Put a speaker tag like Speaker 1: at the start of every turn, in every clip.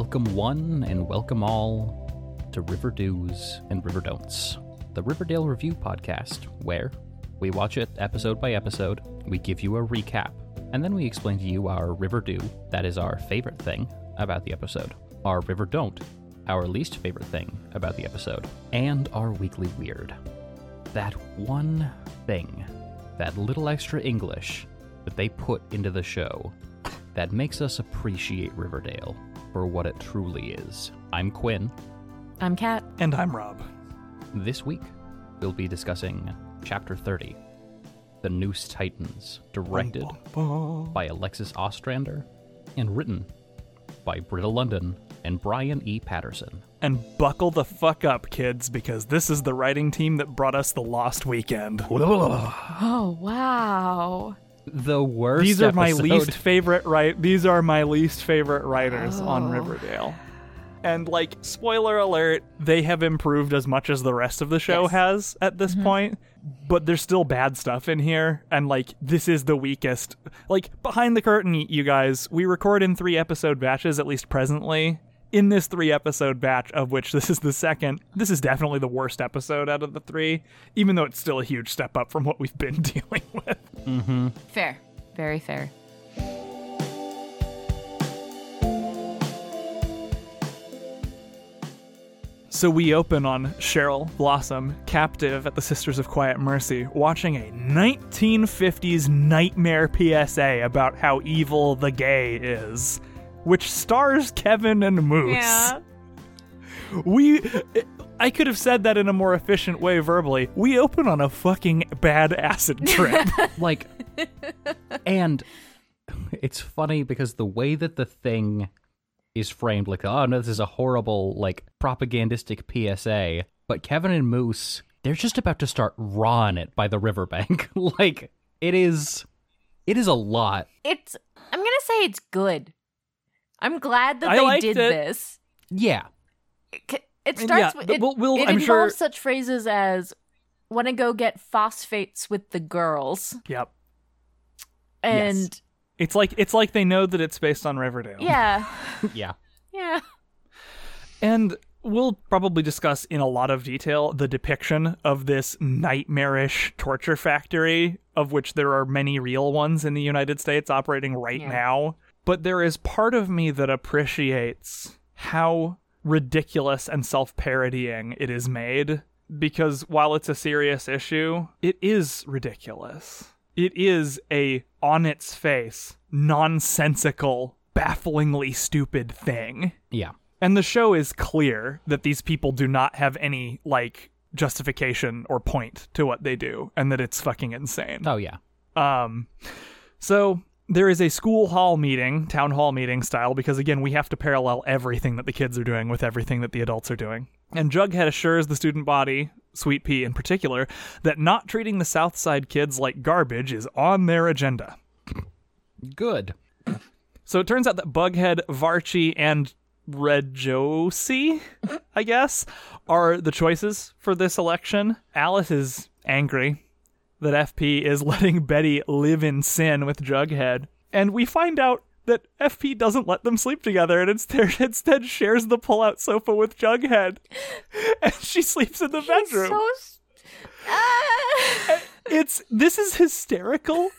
Speaker 1: Welcome one and welcome all to River Do's and River Don'ts, the Riverdale Review podcast, where we watch it episode by episode, we give you a recap, and then we explain to you our River Do, that is our favorite thing about the episode, our River Don't, our least favorite thing about the episode, and our weekly weird. That one thing, that little extra English that they put into the show that makes us appreciate Riverdale for what it truly is. I'm Quinn.
Speaker 2: I'm Kat.
Speaker 3: And I'm Rob.
Speaker 1: This week, we'll be discussing Chapter 30 The Noose Tightens, directed by Alexis Ostrander and written by Britta Lundin and Brian E. Paterson.
Speaker 3: And buckle the fuck up, kids, because this is the writing team that brought us the Lost Weekend.
Speaker 2: Oh, wow.
Speaker 1: The worst.
Speaker 3: These are my least favorite right. These are my least favorite writers on
Speaker 2: Oh.
Speaker 3: Riverdale. And like, spoiler alert, they have improved as much as the rest of the show
Speaker 2: Yes.
Speaker 3: has at this mm-hmm. point. But there's still bad stuff in here, and like this is the weakest. Like behind the curtain, you guys, we record in three episode batches at least presently. In this three episode batch, of which this is the second, this is definitely the worst episode out of the three, even though it's still a huge step up from what we've been dealing with. Mm-hmm.
Speaker 2: Fair. Very fair.
Speaker 3: So we open on Cheryl Blossom, captive at the Sisters of Quiet Mercy, watching a 1950s nightmare PSA about how evil the gay is, which stars Kevin and Moose. Yeah. We. I could have said that in a more efficient way verbally. We open on a fucking bad acid trip.
Speaker 1: like and it's funny because the way that the thing is framed like oh no this is a horrible like propagandistic psa but kevin and moose they're just about to start rawing it by the riverbank like it is it is a lot
Speaker 2: It's, I'm going to say it's good. I'm glad that
Speaker 3: I
Speaker 2: they
Speaker 3: liked
Speaker 2: did
Speaker 3: it.
Speaker 2: this.
Speaker 1: yeah
Speaker 2: It, it starts
Speaker 3: yeah,
Speaker 2: with, it,
Speaker 3: we'll- we'll-
Speaker 2: it
Speaker 3: I'm
Speaker 2: involves
Speaker 3: sure-
Speaker 2: such phrases as, want to go get phosphates with the girls.
Speaker 3: yep.
Speaker 2: And
Speaker 3: It's like it's like they know that it's based on Riverdale.
Speaker 2: yeah,
Speaker 1: yeah
Speaker 2: yeah.
Speaker 3: And we'll probably discuss in a lot of detail the depiction of this nightmarish torture factory, of which there are many real ones in the United States operating right
Speaker 2: Yeah.
Speaker 3: now. But there is part of me that appreciates how ridiculous and self parodying it is made. Because while it's a serious issue, it is ridiculous. It is a, on its face, nonsensical, bafflingly stupid thing.
Speaker 1: yeah
Speaker 3: And the show is clear that these people do not have any, like, justification or point to what they do, and that it's fucking insane.
Speaker 1: oh yeah
Speaker 3: Um, so there is a school hall meeting, town hall meeting style, because again, we have to parallel everything that the kids are doing with everything that the adults are doing. And Jughead assures the student body, Sweet Pea in particular, that not treating the South Side kids like garbage is on their agenda.
Speaker 1: good
Speaker 3: So it turns out that Bughead, Varchi, and Red Rejosi, I guess, are the choices for this election. Alice is angry that FP is letting Betty live in sin with Jughead. And we find out that FP doesn't let them sleep together and instead, instead shares the pull-out sofa with Jughead. And she sleeps in the bedroom.
Speaker 2: So, s- Ah.
Speaker 3: it's this is hysterical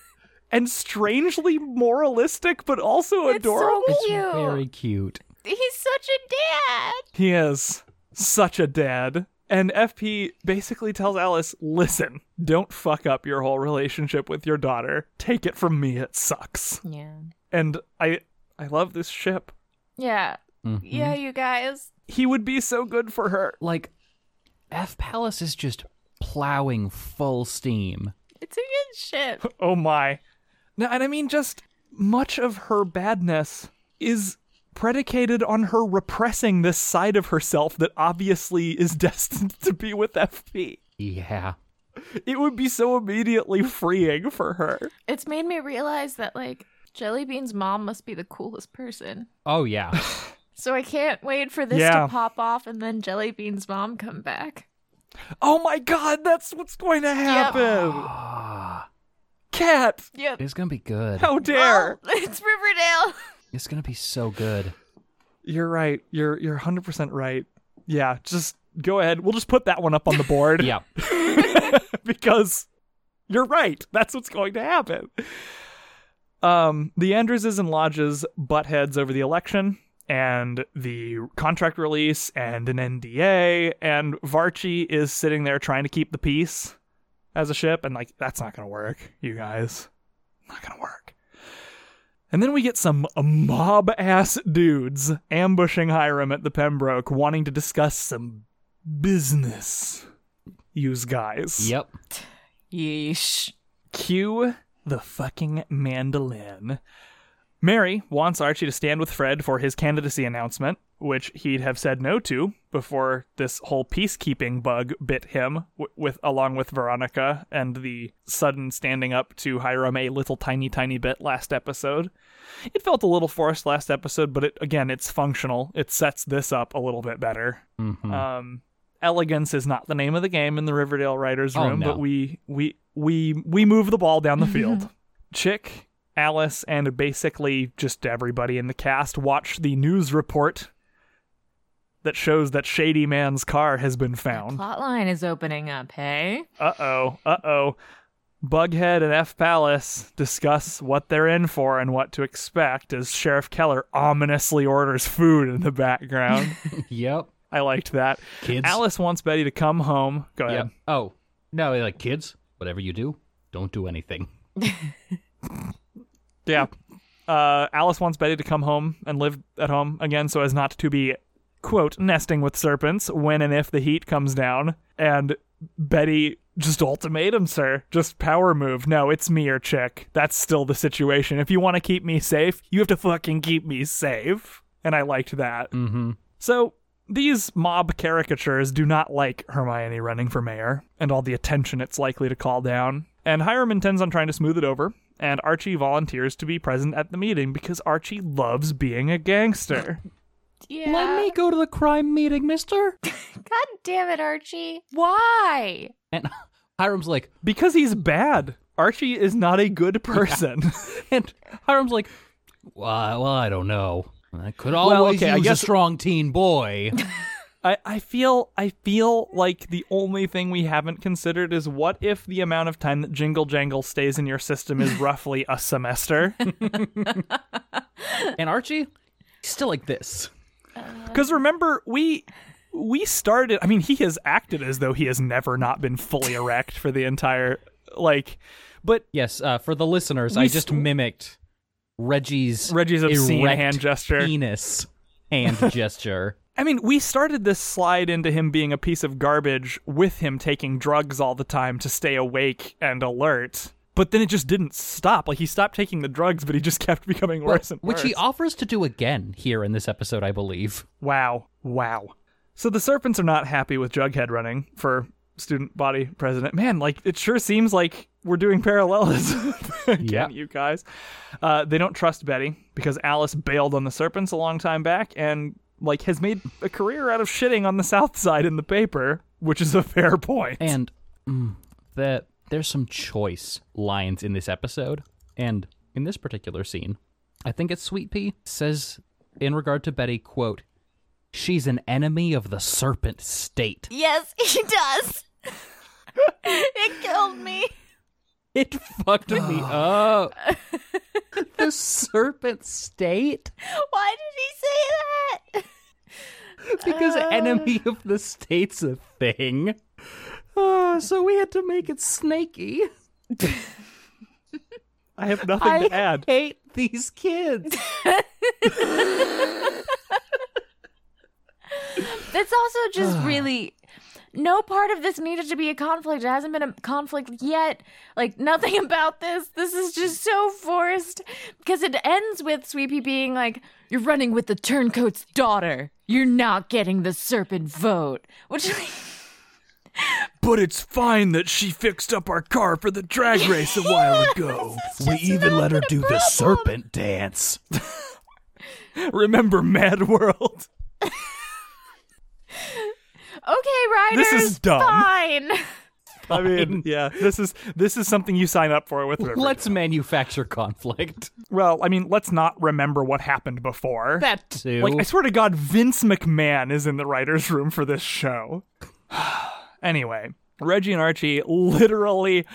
Speaker 3: and strangely moralistic but also
Speaker 2: It's
Speaker 3: adorable.
Speaker 2: so
Speaker 1: it's
Speaker 2: cute.
Speaker 1: very cute
Speaker 2: He's such a dad.
Speaker 3: He is such a dad. And FP basically tells Alice, listen, don't fuck up your whole relationship with your daughter. Take it from me, it sucks.
Speaker 2: Yeah.
Speaker 3: And I I love this ship.
Speaker 2: Yeah.
Speaker 1: Mhm.
Speaker 2: Yeah, you guys.
Speaker 3: He would be so good for her.
Speaker 1: like f palace is just plowing full steam
Speaker 2: It's a good ship.
Speaker 3: Oh my. Now, and I mean just much of her badness is predicated on her repressing this side of herself that obviously is destined to be with FP.
Speaker 1: yeah
Speaker 3: It would be so immediately freeing for her.
Speaker 2: It's made me realize that like Jellybean's mom must be the coolest person.
Speaker 1: oh yeah
Speaker 2: So I can't wait for this
Speaker 3: Yeah.
Speaker 2: to pop off and then Jellybean's mom come back.
Speaker 3: Oh my god, that's what's going to happen.
Speaker 1: Ah,
Speaker 3: Kat,
Speaker 2: Yep.
Speaker 1: it's gonna be good
Speaker 3: how dare.
Speaker 2: Oh, it's Riverdale.
Speaker 1: It's gonna be so good.
Speaker 3: You're right. You're you're 100% right. Yeah, just go ahead. We'll just put that one up on the board
Speaker 1: Yeah.
Speaker 3: because you're right. That's what's going to happen. Um, the Andrewses and Lodges butt heads over the election and the contract release and an NDA, and Varchi is sitting there trying to keep the peace as a ship, and like that's not gonna work, you guys. Not gonna work. And then we get some mob ass dudes ambushing Hiram at the Pembroke, wanting to discuss some business. Use guys.
Speaker 1: Yep.
Speaker 2: Yeesh.
Speaker 3: Cue the fucking mandolin. Mary wants Archie to stand with Fred for his candidacy announcement, which he'd have said no to before this whole peacekeeping bug bit him, w- with along with Veronica and the sudden standing up to Hiram a little tiny tiny bit last episode. It felt a little forced last episode, but it again it's functional. It sets this up a little bit better.
Speaker 1: Mhm.
Speaker 3: Um, elegance is not the name of the game in the Riverdale writers'
Speaker 1: Oh,
Speaker 3: room,
Speaker 1: no.
Speaker 3: but we we we we move the ball down the field. Chic, Alice, and basically just everybody in the cast watch the news report that shows that Shady Man's car has been found.
Speaker 2: Plotline is opening up, hey?
Speaker 3: Uh oh, uh oh. Bughead and F Palace discuss what they're in for and what to expect as Sheriff Keller ominously orders food in the background.
Speaker 1: Yep.
Speaker 3: I liked that.
Speaker 1: Kids.
Speaker 3: Alice wants Betty to come home. Go ahead.
Speaker 1: Yep. Oh no, like kids. Whatever you do, don't do anything.
Speaker 3: Yeah. Uh, Alice wants Betty to come home and live at home again so as not to be, quote, nesting with serpents when and if the heat comes down. And Betty just ultimatums her. Just power move. No, it's me or Chic. That's still the situation. If you want to keep me safe, you have to fucking keep me safe. And I liked that.
Speaker 1: Mm-hmm.
Speaker 3: So these mob caricatures do not like Hermione running for mayor and all the attention it's likely to call down. And Hiram intends on trying to smooth it over, and Archie volunteers to be present at the meeting because Archie loves being a gangster.
Speaker 2: Yeah.
Speaker 1: Let me go to the crime meeting, mister.
Speaker 2: God damn it, Archie. Why?
Speaker 1: And Hiram's like,
Speaker 3: because he's bad. Archie is not a good person.
Speaker 1: and Hiram's like, well, well, I don't know. I could always
Speaker 3: okay, I
Speaker 1: use
Speaker 3: guess-
Speaker 1: a strong teen boy.
Speaker 3: I, I feel I feel like the only thing we haven't considered is what if the amount of time that Jingle Jangle stays in your system is roughly a semester?
Speaker 1: and Archie, he's still like this.
Speaker 3: Because remember, we we started. I mean, he has acted as though he has never not been fully erect for the entire like. But
Speaker 1: Yes, uh, for the listeners, I just
Speaker 3: st-
Speaker 1: mimicked Reggie's
Speaker 3: Reggie's obscene
Speaker 1: erect
Speaker 3: hand gesture.
Speaker 1: penis hand gesture.
Speaker 3: I mean, we started this slide into him being a piece of garbage with him taking drugs all the time to stay awake and alert. But then it just didn't stop. Like he stopped taking the drugs, but he just kept becoming worse and worse.
Speaker 1: Which he offers to do again here in this episode, I believe.
Speaker 3: Wow. Wow. So the Serpents are not happy with Jughead running for student body president. Man, like it sure seems like we're doing parallelism
Speaker 1: Yeah.
Speaker 3: you guys. Uh, they don't trust Betty because Alice bailed on the Serpents a long time back and like has made a career out of shitting on the South Side in the paper, which is a fair point.
Speaker 1: And mm, that there's some choice lines in this episode, and in this particular scene, I think it's Sweet Pea says in regard to Betty, quote, "She's an enemy of the Serpent State."
Speaker 2: Yes, he does. it killed me.
Speaker 1: It fucked me up. the Serpent State,
Speaker 2: Why did he say that?
Speaker 1: because uh. enemy of the state's a thing. Uh, so we had to make it snaky.
Speaker 3: I have nothing
Speaker 1: I
Speaker 3: to add.
Speaker 1: hate these kids.
Speaker 2: That's also just really no part of this needed to be a conflict. It hasn't been a conflict yet. Like nothing about this. This is just so forced because it ends with Sweepy being like, "You're running with the turncoat's daughter. You're not getting the serpent vote." Which
Speaker 3: But it's fine that she fixed up our car for the drag race a while ago.
Speaker 1: We even let her do the serpent dance.
Speaker 3: Remember Mad World?
Speaker 2: okay, writers,
Speaker 3: This is dumb.
Speaker 2: Fine,
Speaker 3: I mean, yeah, this is this is something you sign up for with Riverdale.
Speaker 1: Let's manufacture conflict.
Speaker 3: well, I mean, let's not remember what happened before.
Speaker 1: That too.
Speaker 3: Like, I swear to God, Vince McMahon is in the writer's room for this show. anyway, Reggie and Archie literally,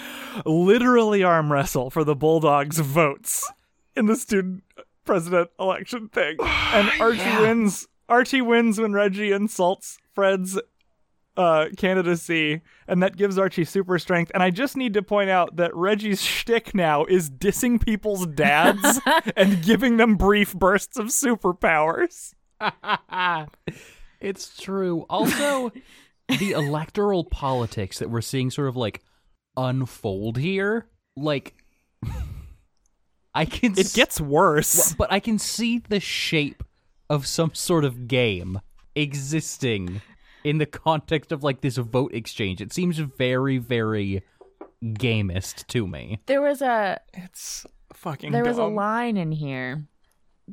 Speaker 3: literally arm wrestle for the Bulldogs' votes in the student president election thing. And Archie wins. Archie wins when Reggie insults Fred's uh, candidacy, and that gives Archie super strength. And I just need to point out that Reggie's shtick now is dissing people's dads and giving them brief bursts of superpowers.
Speaker 1: it's true. Also, the electoral politics that we're seeing sort of like unfold here, like I can
Speaker 3: It
Speaker 1: s-
Speaker 3: gets worse.
Speaker 1: but I can see the shape of some sort of game existing in the context of like this vote exchange. It seems very, very gamist to me.
Speaker 2: There was a
Speaker 3: It's fucking
Speaker 2: there was a
Speaker 3: dumb.
Speaker 2: line in here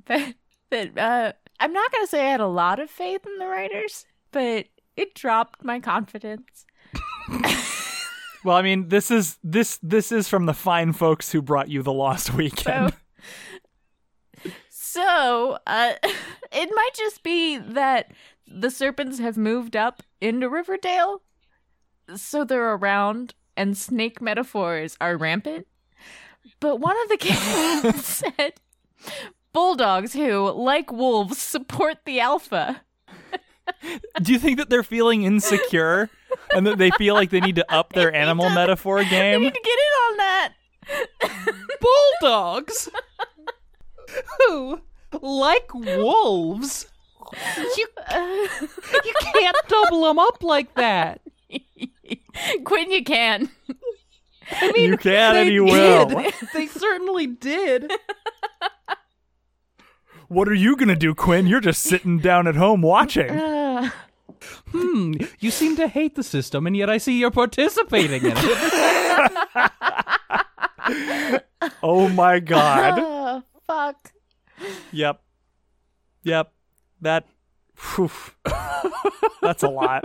Speaker 2: that that uh I'm not gonna say I had a lot of faith in the writers, but it dropped my confidence.
Speaker 3: Well, I mean, this is this this is from the fine folks who brought you the Lost Weekend.
Speaker 2: So, uh, it might just be that the serpents have moved up into Riverdale, so they're around, and snake metaphors are rampant. But one of the kids said, "Bulldogs who, like wolves, support the alpha."
Speaker 3: Do you think that they're feeling insecure and that they feel like they need to up their animal metaphor
Speaker 2: I
Speaker 3: game?
Speaker 2: need to get in on that.
Speaker 1: Bulldogs who, like wolves, you you can't double them up like that.
Speaker 2: Quinn, you can.
Speaker 3: you can and
Speaker 1: They
Speaker 3: you will.
Speaker 1: did. They certainly did.
Speaker 3: What are you gonna do, Quinn? You're just sitting down at home watching.
Speaker 2: Uh,
Speaker 1: Hmm, you seem to hate the system, and yet I see you're participating in it.
Speaker 3: Oh my god.
Speaker 2: oh, fuck.
Speaker 3: Yep. Yep. That. whew. That's a lot.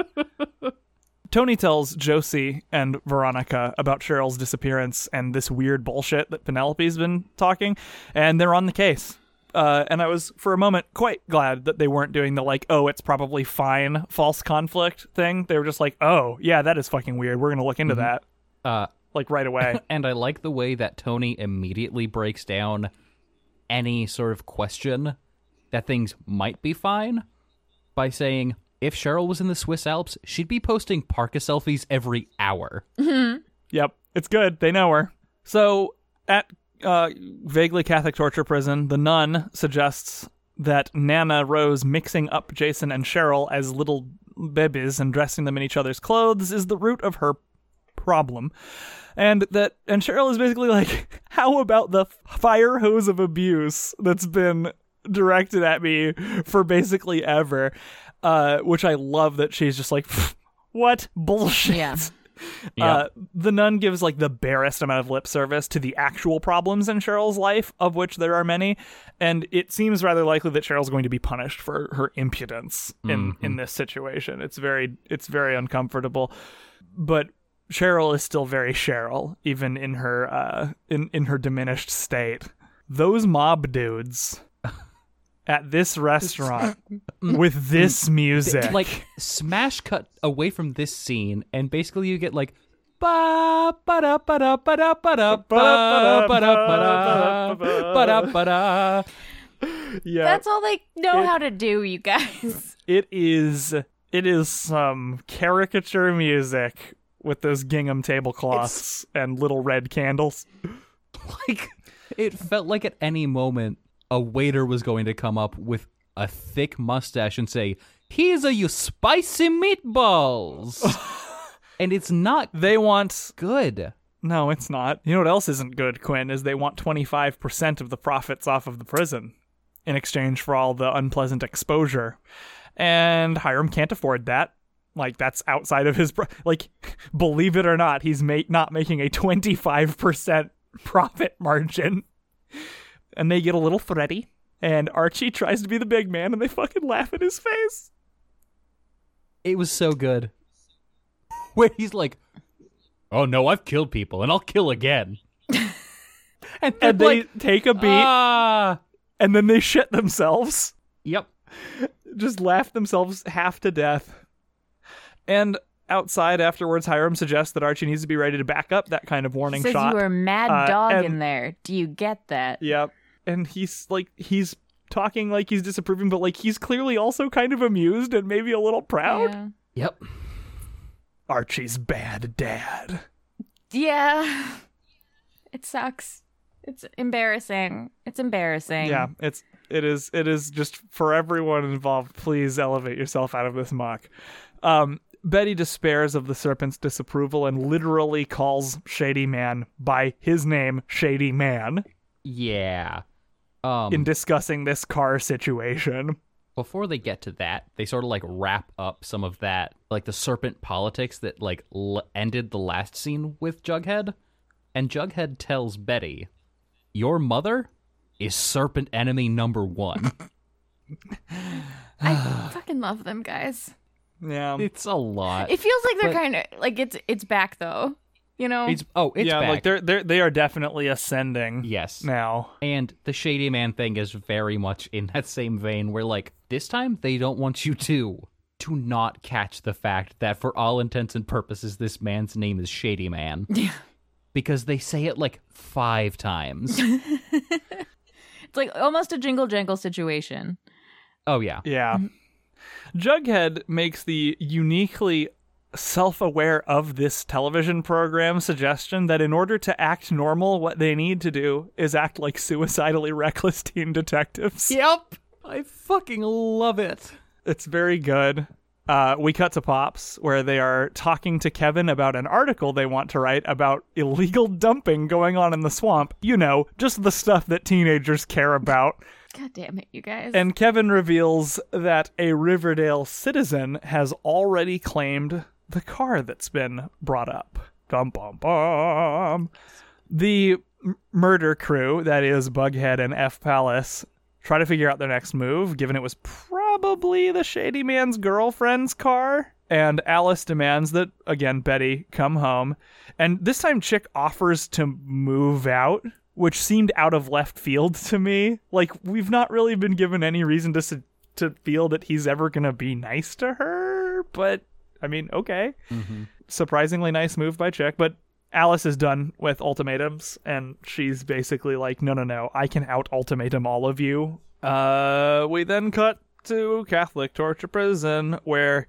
Speaker 3: Tony tells Josie and Veronica about Cheryl's disappearance and this weird bullshit that Penelope's been talking, and they're on the case. Uh, and I was, for a moment, quite glad that they weren't doing the, like, oh, it's probably fine false conflict thing. They were just like, oh, yeah, that is fucking weird. We're going to look into that,
Speaker 1: Uh,
Speaker 3: like, right away.
Speaker 1: and I like the way that Tony immediately breaks down any sort of question that things might be fine by saying, if Cheryl was in the Swiss Alps, she'd be posting parka selfies every hour.
Speaker 3: Yep, it's good. They know her. So at uh, vaguely Catholic torture prison, the nun suggests that Nana Rose mixing up Jason and Cheryl as little babies and dressing them in each other's clothes is the root of her problem. And that and Cheryl is basically like, how about the fire hose of abuse that's been directed at me for basically ever? Uh, which I love that she's just like, what bullshit.
Speaker 2: Yeah.
Speaker 3: Uh, the nun gives like the barest amount of lip service to the actual problems in Cheryl's life, of which there are many, and it seems rather likely that Cheryl's going to be punished for her impudence in in this situation. It's very it's very uncomfortable, but Cheryl is still very Cheryl, even in her uh in in her diminished state. Those mob dudes at this restaurant with this music,
Speaker 1: like smash cut away from this scene and basically you get like ba ba da ba da ba da ba da ba ba da ba da ba da ba da
Speaker 3: yeah,
Speaker 2: That's all they know
Speaker 3: It-
Speaker 2: how to do, you guys.
Speaker 3: It is it is some caricature music with those gingham tablecloths and little red candles.
Speaker 1: like it felt like at any moment a waiter was going to come up with a thick mustache and say here's a you spicy meatballs and it's not
Speaker 3: They want
Speaker 1: good
Speaker 3: no, it's not. You know what else isn't good, Quinn? Is they want twenty five percent of the profits off of the prison in exchange for all the unpleasant exposure, and Hiram can't afford that. Like that's outside of his pro- like. Believe it or not, he's ma- not making a twenty five percent profit margin. And they get a little thready. And Archie tries to be the big man, and they fucking laugh in his face.
Speaker 1: it was so good where he's like oh no, I've killed people and I'll kill again. and,
Speaker 3: And they take a beat
Speaker 1: ah,
Speaker 3: and then they shit themselves.
Speaker 1: yep.
Speaker 3: just laugh themselves half to death. And outside afterwards, Hiram suggests that Archie needs to be ready to back up that kind of warning
Speaker 2: Says
Speaker 3: shot.
Speaker 2: you were a mad
Speaker 3: Uh,
Speaker 2: dog
Speaker 3: and-
Speaker 2: in there. Do you get that?
Speaker 3: Yep. And he's like he's talking like he's disapproving, but like he's clearly also kind of amused and maybe a little proud.
Speaker 2: Yeah.
Speaker 1: Yep.
Speaker 3: Archie's bad dad.
Speaker 2: Yeah. It sucks. It's embarrassing. It's embarrassing.
Speaker 3: Yeah, it's it is it is just for everyone involved. Please elevate yourself out of this muck. Um, Betty despairs of the serpent's disapproval and literally calls Shady Man by his name, Shady Man,
Speaker 1: Yeah. Um,
Speaker 3: in discussing this car situation.
Speaker 1: before they get to that, they sort of like wrap up some of that, like the serpent politics that like l- ended the last scene with Jughead. And Jughead tells Betty, Your mother is serpent enemy number one.
Speaker 2: I fucking love them guys.
Speaker 3: Yeah,
Speaker 1: it's a lot.
Speaker 2: It feels like they're
Speaker 1: But-
Speaker 2: kind of like it's it's back though. You know?
Speaker 1: It's, oh, it's
Speaker 3: yeah,
Speaker 1: back.
Speaker 3: like they're they they are definitely ascending.
Speaker 1: yes.
Speaker 3: Now,
Speaker 1: And the Shady Man thing is very much in that same vein where like this time they don't want you to to not catch the fact that for all intents and purposes this man's name is Shady Man.
Speaker 2: Yeah.
Speaker 1: Because they say it like 5 times.
Speaker 2: It's like almost a jingle jangle situation.
Speaker 1: oh yeah.
Speaker 3: yeah. Jughead makes the uniquely self aware of this television program suggestion that in order to act normal, what they need to do is act like suicidally reckless teen detectives.
Speaker 1: Yep. I fucking love it.
Speaker 3: It's very good. Uh, we cut to Pops, where they are talking to Kevin about an article they want to write about illegal dumping going on in the swamp. You know, just the stuff that teenagers care about.
Speaker 2: God damn it, you guys.
Speaker 3: And Kevin reveals that a Riverdale citizen has already claimed the car that's been brought up. Bum bum bum. The m- murder crew, that is Bughead and F Palace, try to figure out their next move, given it was probably the Shady Man's girlfriend's car. And Alice demands that, again, Betty come home. And this time, Chic offers to move out, which seemed out of left field to me. Like, we've not really been given any reason to, su- to feel that he's ever going to be nice to her. But, I mean, okay. Surprisingly nice move by Chic. But Alice is done with ultimatums, and she's basically like, no, no, no, I can out ultimatum all of you. Uh, we then cut to Catholic torture prison, where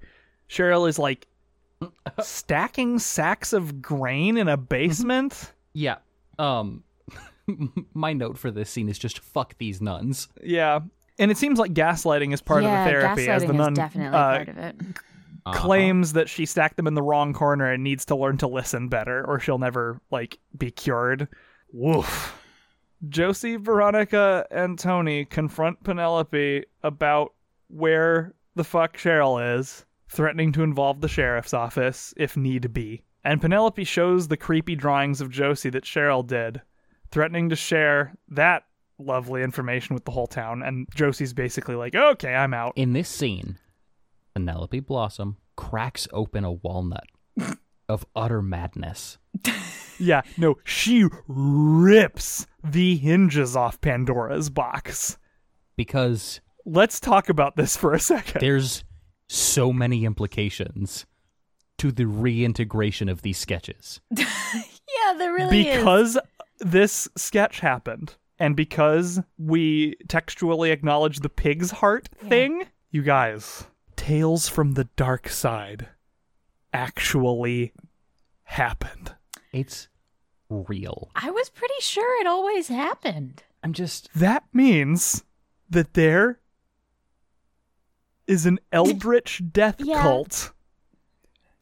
Speaker 3: Cheryl is like stacking sacks of grain in a basement.
Speaker 1: Yeah. Um my note for this scene is just fuck these nuns.
Speaker 3: Yeah. And it seems like gaslighting is part
Speaker 2: yeah,
Speaker 3: of the therapy, as
Speaker 2: gaslighting
Speaker 3: the nun
Speaker 2: is definitely
Speaker 3: uh,
Speaker 2: part of it.
Speaker 1: Uh-huh.
Speaker 3: claims that she stacked them in the wrong corner and needs to learn to listen better or she'll never like be cured. Woof. Josie, Veronica, and Tony confront Penelope about where the fuck Cheryl is, threatening to involve the sheriff's office if need be. And Penelope shows the creepy drawings of Josie that Cheryl did, threatening to share that lovely information with the whole town. And Josie's basically like, okay, I'm out.
Speaker 1: In this scene, Penelope Blossom cracks open a walnut of utter madness.
Speaker 3: Yeah, no, she rips the hinges off Pandora's box.
Speaker 1: Because
Speaker 3: Let's talk about this for a second.
Speaker 1: there's so many implications to the reintegration of these sketches.
Speaker 2: Yeah, there really is.
Speaker 3: because this sketch happened and because we textually acknowledge the pig's heart thing, you guys, Tales from the Dark Side actually happened.
Speaker 1: It's real.
Speaker 2: I was pretty sure it always happened.
Speaker 1: I'm just
Speaker 3: That means that there is an eldritch death
Speaker 2: Yeah.
Speaker 3: cult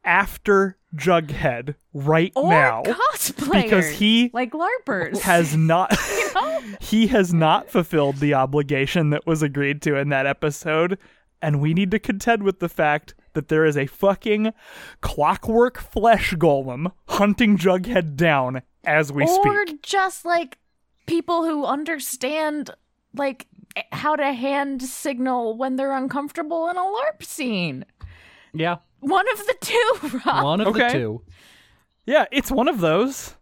Speaker 3: after Jughead right
Speaker 2: Or
Speaker 3: now
Speaker 2: cosplayers.
Speaker 3: because he
Speaker 2: like LARPers.
Speaker 3: has not
Speaker 2: know?
Speaker 3: he has not fulfilled the obligation that was agreed to in that episode and we need to contend with the fact that there is a fucking clockwork flesh golem hunting Jughead down as we speak.
Speaker 2: or
Speaker 3: speak.
Speaker 2: just like people who understand like eh, how to hand signal when they're uncomfortable in a LARP scene.
Speaker 1: yeah,
Speaker 2: One of the two, Rob.
Speaker 1: one of
Speaker 3: Okay.
Speaker 1: the two.
Speaker 3: Yeah, it's one of those.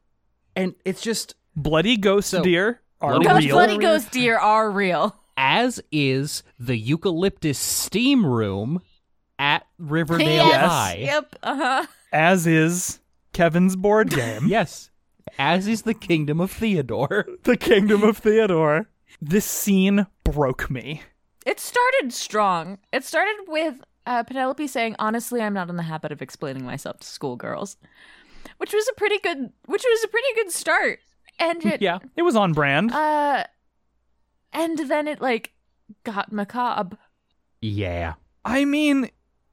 Speaker 1: And it's just
Speaker 3: Bloody ghost
Speaker 1: So,
Speaker 3: deer are
Speaker 1: bloody
Speaker 2: Ghost,
Speaker 3: real.
Speaker 2: bloody ghost deer are real.
Speaker 1: As is the eucalyptus steam room at Riverdale
Speaker 2: Yes.
Speaker 1: High.
Speaker 2: Yep. Uh huh.
Speaker 3: as is Kevin's board game,
Speaker 1: Yes. As is the kingdom of Theodore.
Speaker 3: The Kingdom of Theodore. This scene broke me.
Speaker 2: It started strong. It started with uh, Penelope saying, "Honestly, I'm not in the habit of explaining myself to schoolgirls," which was a pretty good, which was a pretty good start. And it,
Speaker 3: Yeah, it was on brand.
Speaker 2: uh, and then it like got macabre.
Speaker 1: Yeah.
Speaker 3: I mean,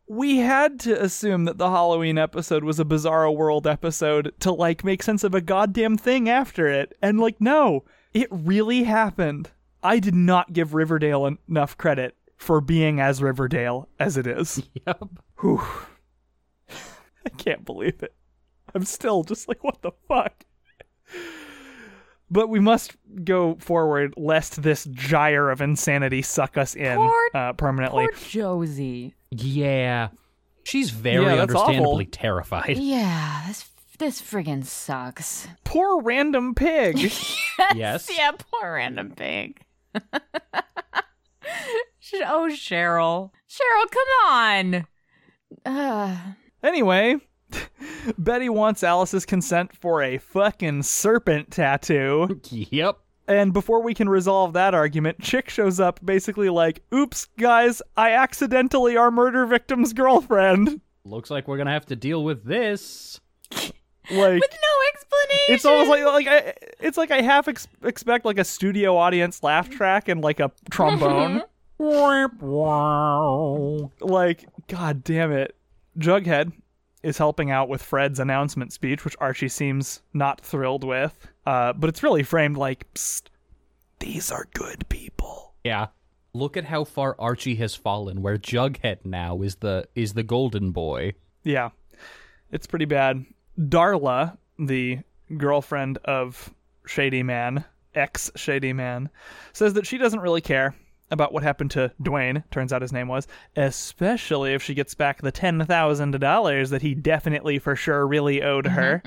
Speaker 3: we had to assume that the Halloween episode was a Bizarro World episode to like make sense of a goddamn thing after it. And like, no, it really happened. I did not give Riverdale en- enough credit for being as Riverdale as it is.
Speaker 1: Yep.
Speaker 3: Whew. I can't believe it. I'm still just like, what the fuck? But we must go forward lest this gyre of insanity suck us in
Speaker 2: Poor-
Speaker 3: uh, permanently.
Speaker 2: Poor Josie.
Speaker 1: Yeah. She's very
Speaker 3: Yeah,
Speaker 1: understandably
Speaker 3: awful.
Speaker 1: terrified.
Speaker 2: Yeah, this this friggin' sucks.
Speaker 3: Poor random pig.
Speaker 1: Yes.
Speaker 2: Yeah, poor random pig. Oh, Cheryl. Cheryl, come on. Uh,
Speaker 3: anyway, Betty wants Alice's consent for a fucking serpent tattoo.
Speaker 1: Yep.
Speaker 3: And before we can resolve that argument, Chic shows up basically like, oops, guys, I accidentally are murder victim's girlfriend.
Speaker 1: Looks like we're gonna have to deal with this.
Speaker 3: Like,
Speaker 2: with no explanation.
Speaker 3: it's almost like like I, it's like I half ex- expect like a studio audience laugh track and like a trombone. like, god damn it. Jughead is helping out with Fred's announcement speech, which Archie seems not thrilled with. Uh, but it's really framed like, Psst, these are good people.
Speaker 1: Yeah. Look at how far Archie has fallen, where Jughead now is the is the golden boy.
Speaker 3: Yeah, it's pretty bad. Darla, the girlfriend of Shady Man, ex Shady Man, says that she doesn't really care about what happened to Dwayne, turns out his name was, especially if she gets back the $10,000 that he definitely for sure really owed her.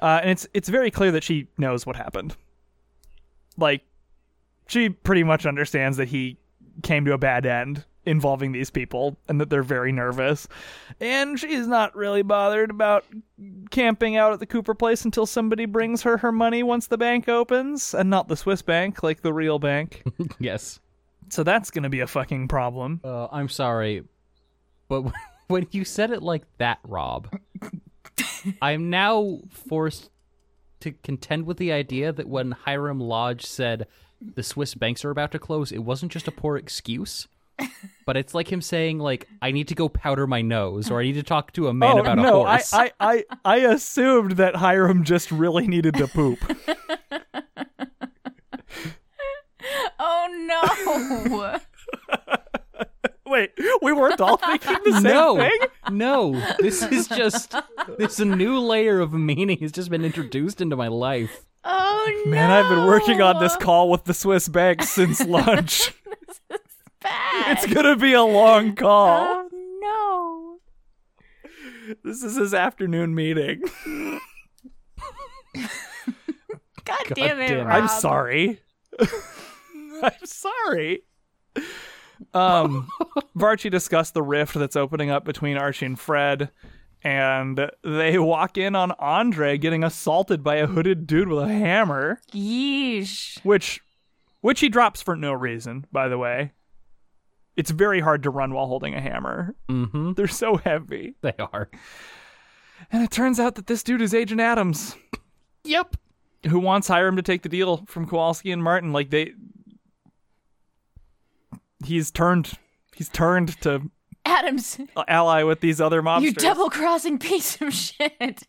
Speaker 3: Uh, and it's it's very clear that she knows what happened. Like she pretty much understands that he came to a bad end involving these people and that they're very nervous. And she's not really bothered about camping out at the Cooper place until somebody brings her her money once the bank opens and not the Swiss bank like the real bank.
Speaker 1: yes.
Speaker 3: So that's going to be a fucking problem.
Speaker 1: Uh, I'm sorry, but when you said it like that, Rob, I'm now forced to contend with the idea that when Hiram Lodge said the Swiss banks are about to close, it wasn't just a poor excuse. But it's like him saying, like, I need to go powder my nose, or I need to talk to a man
Speaker 3: oh
Speaker 1: about a
Speaker 3: no, I. I, I, I assumed that Hiram just really needed to poop.
Speaker 2: oh no.
Speaker 3: Wait, we weren't all thinking the same
Speaker 1: no,
Speaker 3: thing?
Speaker 1: no, this is just this new layer of meaning has just been introduced into my life.
Speaker 2: Oh no.
Speaker 3: Man, I've been working on this call with the Swiss bank since lunch.
Speaker 2: Bad.
Speaker 3: it's gonna be a long call.
Speaker 2: Oh no.
Speaker 3: This is his afternoon meeting.
Speaker 2: no. God damn it,
Speaker 1: damn it.
Speaker 2: Rob.
Speaker 3: I'm sorry. I'm sorry. Um, Varchi discussed the rift that's opening up between Archie and Fred, and they walk in on Andre getting assaulted by a hooded dude with a hammer,
Speaker 2: Yeesh.
Speaker 3: which, which he drops for no reason. By the way, it's very hard to run while holding a hammer.
Speaker 1: Mm-hmm.
Speaker 3: They're so heavy,
Speaker 1: They are.
Speaker 3: and it turns out that this dude is Agent Adams.
Speaker 1: Yep.
Speaker 3: who wants Hiram to take the deal from Kowalski and Martin. Like they, he's turned, he's turned to
Speaker 2: Adams,
Speaker 3: ally with these other
Speaker 2: mobs.
Speaker 3: you
Speaker 2: double crossing piece of shit.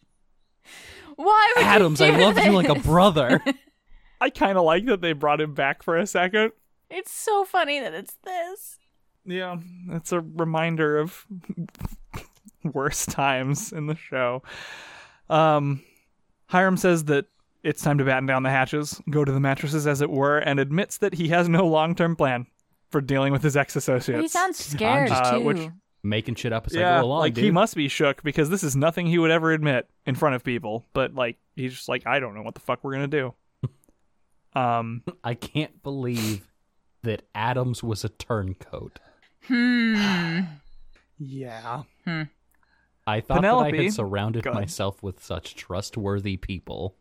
Speaker 2: Why would
Speaker 1: Adams,
Speaker 2: you
Speaker 1: I
Speaker 2: do
Speaker 1: loved you like a brother.
Speaker 3: I kind of like that they brought him back for a second.
Speaker 2: It's so funny that it's this.
Speaker 3: Yeah, it's a reminder of worse times in the show. Um, Hiram says that it's time to batten down the hatches, go to the mattresses, as it were, and admits that he has no long-term plan for dealing with his ex-associates.
Speaker 2: He sounds scared
Speaker 3: Uh,
Speaker 2: too.
Speaker 3: which-
Speaker 1: making shit up as I
Speaker 3: yeah,
Speaker 1: go along,
Speaker 3: like
Speaker 1: dude.
Speaker 3: he must be shook because this is nothing he would ever admit in front of people. But like he's just like, I don't know what the fuck we're gonna do. um,
Speaker 1: I can't believe that Adams was a turncoat.
Speaker 2: Hmm.
Speaker 3: yeah, Hmm.
Speaker 1: I thought that I had surrounded myself with such trustworthy people.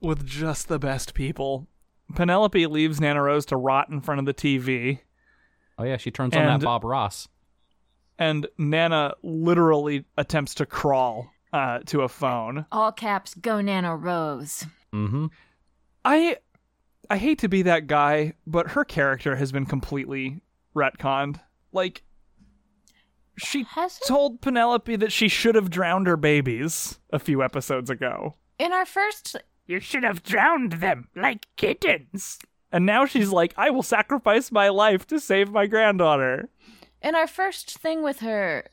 Speaker 3: with just the best people. Penelope leaves Nana Rose to rot in front of the TV,
Speaker 1: Oh yeah, she turns on that Bob Ross.
Speaker 3: and Nana literally attempts to crawl uh, to a phone.
Speaker 2: All caps, go Nana Rose.
Speaker 1: Mm-hmm.
Speaker 3: I I hate to be that guy, but her character has been completely retconned. Like she
Speaker 2: Has it?
Speaker 3: told Penelope that she should have drowned her babies a few episodes ago.
Speaker 2: In our first
Speaker 3: You should have drowned them like kittens. And now she's like, I will sacrifice my life to save my granddaughter.
Speaker 2: in our first thing with her,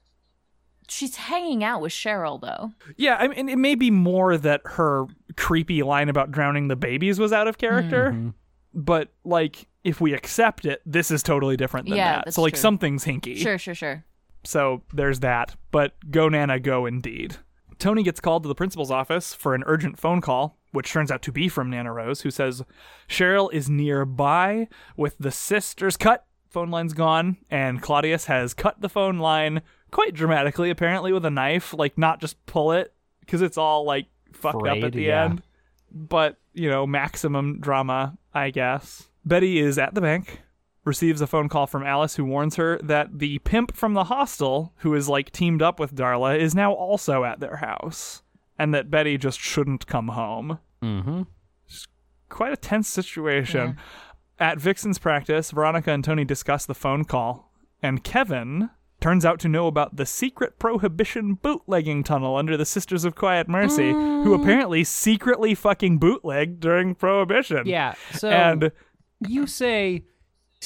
Speaker 2: she's hanging out with Cheryl though.
Speaker 3: Yeah, I mean, it may be more that her creepy line about drowning the babies was out of character,
Speaker 1: Mm-hmm.
Speaker 3: but like, if we accept it, this is totally different than
Speaker 2: Yeah,
Speaker 3: that.
Speaker 2: that's
Speaker 3: So like,
Speaker 2: true.
Speaker 3: something's hinky.
Speaker 2: Sure, sure, sure.
Speaker 3: So there's that. But go Nana, go indeed. Tony gets called to the principal's office for an urgent phone call, which turns out to be from Nana Rose, who says Cheryl is nearby with the sisters cut. Phone line's gone, and Claudius has cut the phone line quite dramatically, apparently with a knife, like not just pull it, because it's all like fucked up at the
Speaker 1: yeah.
Speaker 3: end. But, you know, maximum drama, I guess. Betty is at the bank, receives a phone call from Alice who warns her that the pimp from the hostel, who is like teamed up with Darla, is now also at their house, and that Betty just shouldn't come home.
Speaker 1: Mm-hmm.
Speaker 3: Quite a tense situation. At Vixen's practice, Veronica and Tony discuss the phone call, and Kevin turns out to know about the secret prohibition bootlegging tunnel under the Sisters of Quiet Mercy, who apparently secretly fucking bootlegged during Prohibition.
Speaker 1: Yeah. So
Speaker 3: and
Speaker 1: you say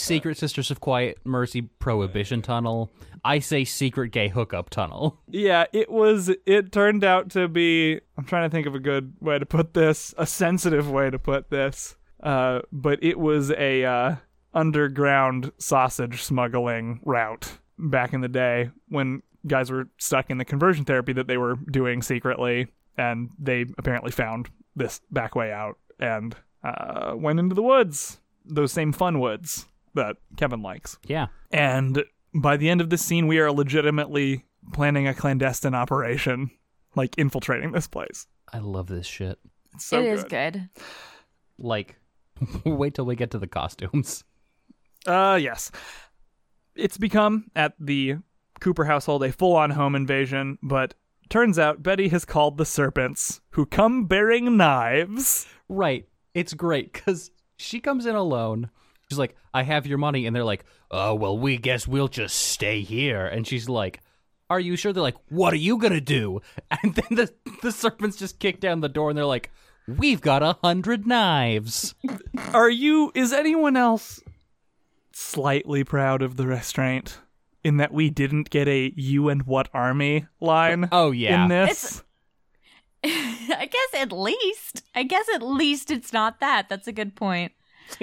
Speaker 1: Secret Sisters of Quiet Mercy Prohibition Tunnel. I say Secret Gay Hookup Tunnel.
Speaker 3: Yeah, it was. It turned out to be. I'm trying to think of a good way to put this, a sensitive way to put this. Uh, but it was a uh, underground sausage smuggling route back in the day when guys were stuck in the conversion therapy that they were doing secretly, and they apparently found this back way out and uh, went into the woods, those same fun woods that Kevin likes.
Speaker 1: Yeah.
Speaker 3: And by the end of this scene, we are legitimately planning a clandestine operation, like infiltrating this place.
Speaker 1: I love this shit.
Speaker 3: It's so
Speaker 2: it
Speaker 3: good.
Speaker 2: is good.
Speaker 1: Like, wait till we get to the costumes.
Speaker 3: Uh, yes. It's become, at the Cooper household, a full on home invasion, but turns out Betty has called the serpents, who come bearing knives.
Speaker 1: Right. It's great because she comes in alone. She's like, I have your money. And they're like, oh, well, we guess we'll just stay here. And she's like, Are you sure? They're like, What are you going to do? And then the, the serpents just kick down the door and they're like, We've got a hundred knives.
Speaker 3: Are you, is anyone else slightly proud of the restraint? In that we didn't get a you and what army line
Speaker 1: Oh, yeah.
Speaker 3: in this?
Speaker 2: I guess at least. I guess at least it's not that. That's a good point.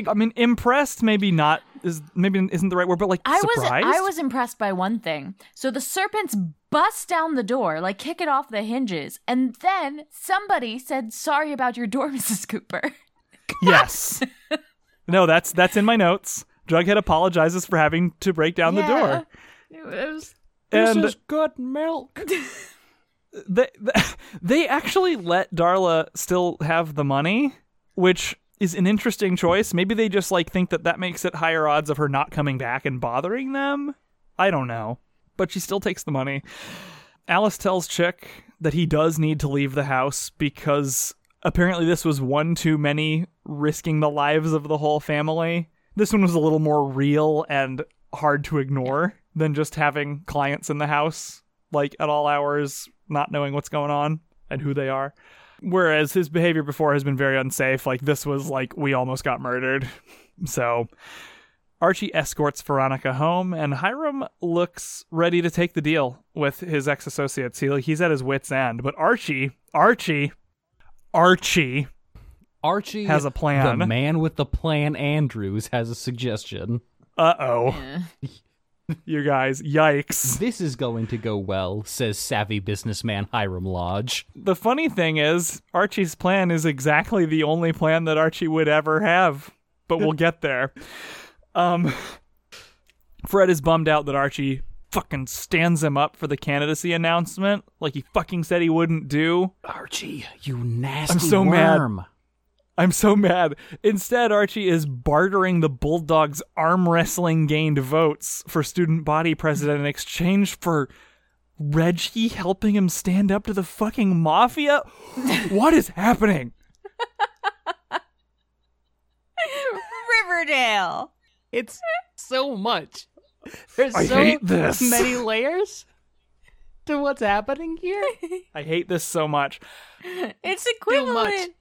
Speaker 3: I mean, impressed maybe not is maybe isn't the right word, but like
Speaker 2: I
Speaker 3: surprised.
Speaker 2: was I was impressed by one thing. So the serpents bust down the door, like kick it off the hinges, and then somebody said sorry about your door, Mrs. Cooper.
Speaker 3: yes. no, that's that's in my notes. Jughead apologizes for having to break down the door,
Speaker 2: It was
Speaker 3: and
Speaker 1: good milk.
Speaker 3: they they actually let Darla still have the money, which is an interesting choice. Maybe they just like think that that makes it higher odds of her not coming back and bothering them. I don't know, but she still takes the money. Alice tells Chic that he does need to leave the house because apparently this was one too many risking the lives of the whole family. This one was a little more real and hard to ignore than just having clients in the house like at all hours not knowing what's going on and who they are. Whereas his behavior before has been very unsafe. Like this was like we almost got murdered. So Archie escorts Veronica home, and Hiram looks ready to take the deal with his ex associates. He, he's at his wits' end. But Archie, Archie, Archie
Speaker 1: Archie
Speaker 3: Has a plan.
Speaker 1: The man with the plan, Andrews, has a suggestion.
Speaker 3: Uh oh.
Speaker 2: eh.
Speaker 3: you guys. Yikes.
Speaker 1: This is going to go well, says savvy businessman Hiram Lodge.
Speaker 3: The funny thing is, Archie's plan is exactly the only plan that Archie would ever have, but we'll get there. Um, Fred is bummed out that Archie fucking stands him up for the candidacy announcement, like he fucking said he wouldn't do.
Speaker 1: Archie, you nasty
Speaker 3: I'm so mad.
Speaker 1: Worm.
Speaker 3: I'm so mad. Instead, Archie is bartering the Bulldogs' arm wrestling gained votes for student body president in exchange for Reggie helping him stand up to the fucking mafia. what is happening?
Speaker 2: Riverdale.
Speaker 1: It's so much. There's
Speaker 3: I
Speaker 1: so
Speaker 3: hate this.
Speaker 1: many layers to what's happening here.
Speaker 3: I hate this so much.
Speaker 2: It's
Speaker 1: Too much.
Speaker 2: equivalent.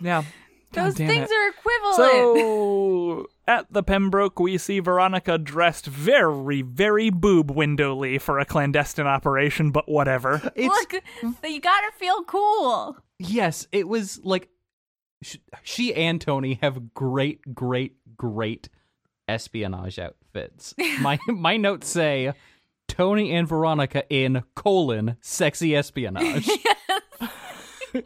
Speaker 3: Yeah.
Speaker 2: Those things
Speaker 3: it.
Speaker 2: are equivalent.
Speaker 3: So at the Pembroke, we see Veronica dressed very, very boob windowly for a clandestine operation, but whatever.
Speaker 1: It's
Speaker 2: Look, you gotta feel cool.
Speaker 1: yes, it was like she and Tony have great, great, great espionage outfits. my my notes say Tony and Veronica in colon sexy espionage.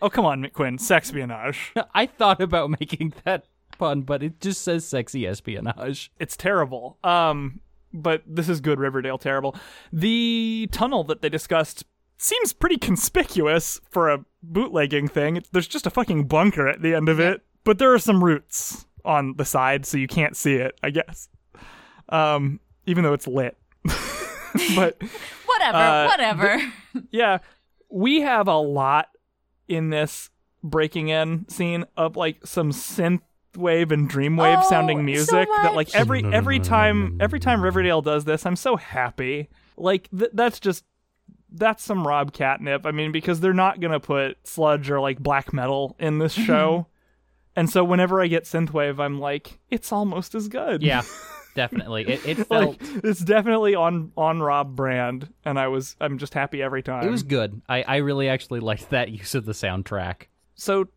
Speaker 3: Oh, come on, McQuinn. sex espionage.
Speaker 1: I thought about making that pun, but it just says sexy espionage.
Speaker 3: It's terrible. Um, but this is good Riverdale terrible. The tunnel that they discussed seems pretty conspicuous for a bootlegging thing. It's, there's just a fucking bunker at the end of it, but there are some roots on the side, so you can't see it. I guess. Um, even though it's lit. but
Speaker 2: Whatever,
Speaker 3: Uh,
Speaker 2: whatever.
Speaker 3: yeah, we have a lot in this breaking in scene of like some synth wave and dreamwave
Speaker 2: Oh,
Speaker 3: sounding
Speaker 2: so
Speaker 3: music that like every every time every time Riverdale does this, I'm so happy. Like th- that's just that's some Rob catnip. I mean, because they're not gonna put sludge or like black metal in this show. And so whenever I get synthwave, I'm like, it's almost as good.
Speaker 1: Yeah, definitely. It, it felt
Speaker 3: like it's definitely on on Rob brand, and I was I'm just happy every time.
Speaker 1: it was good. I I really actually liked that use of the soundtrack.
Speaker 3: So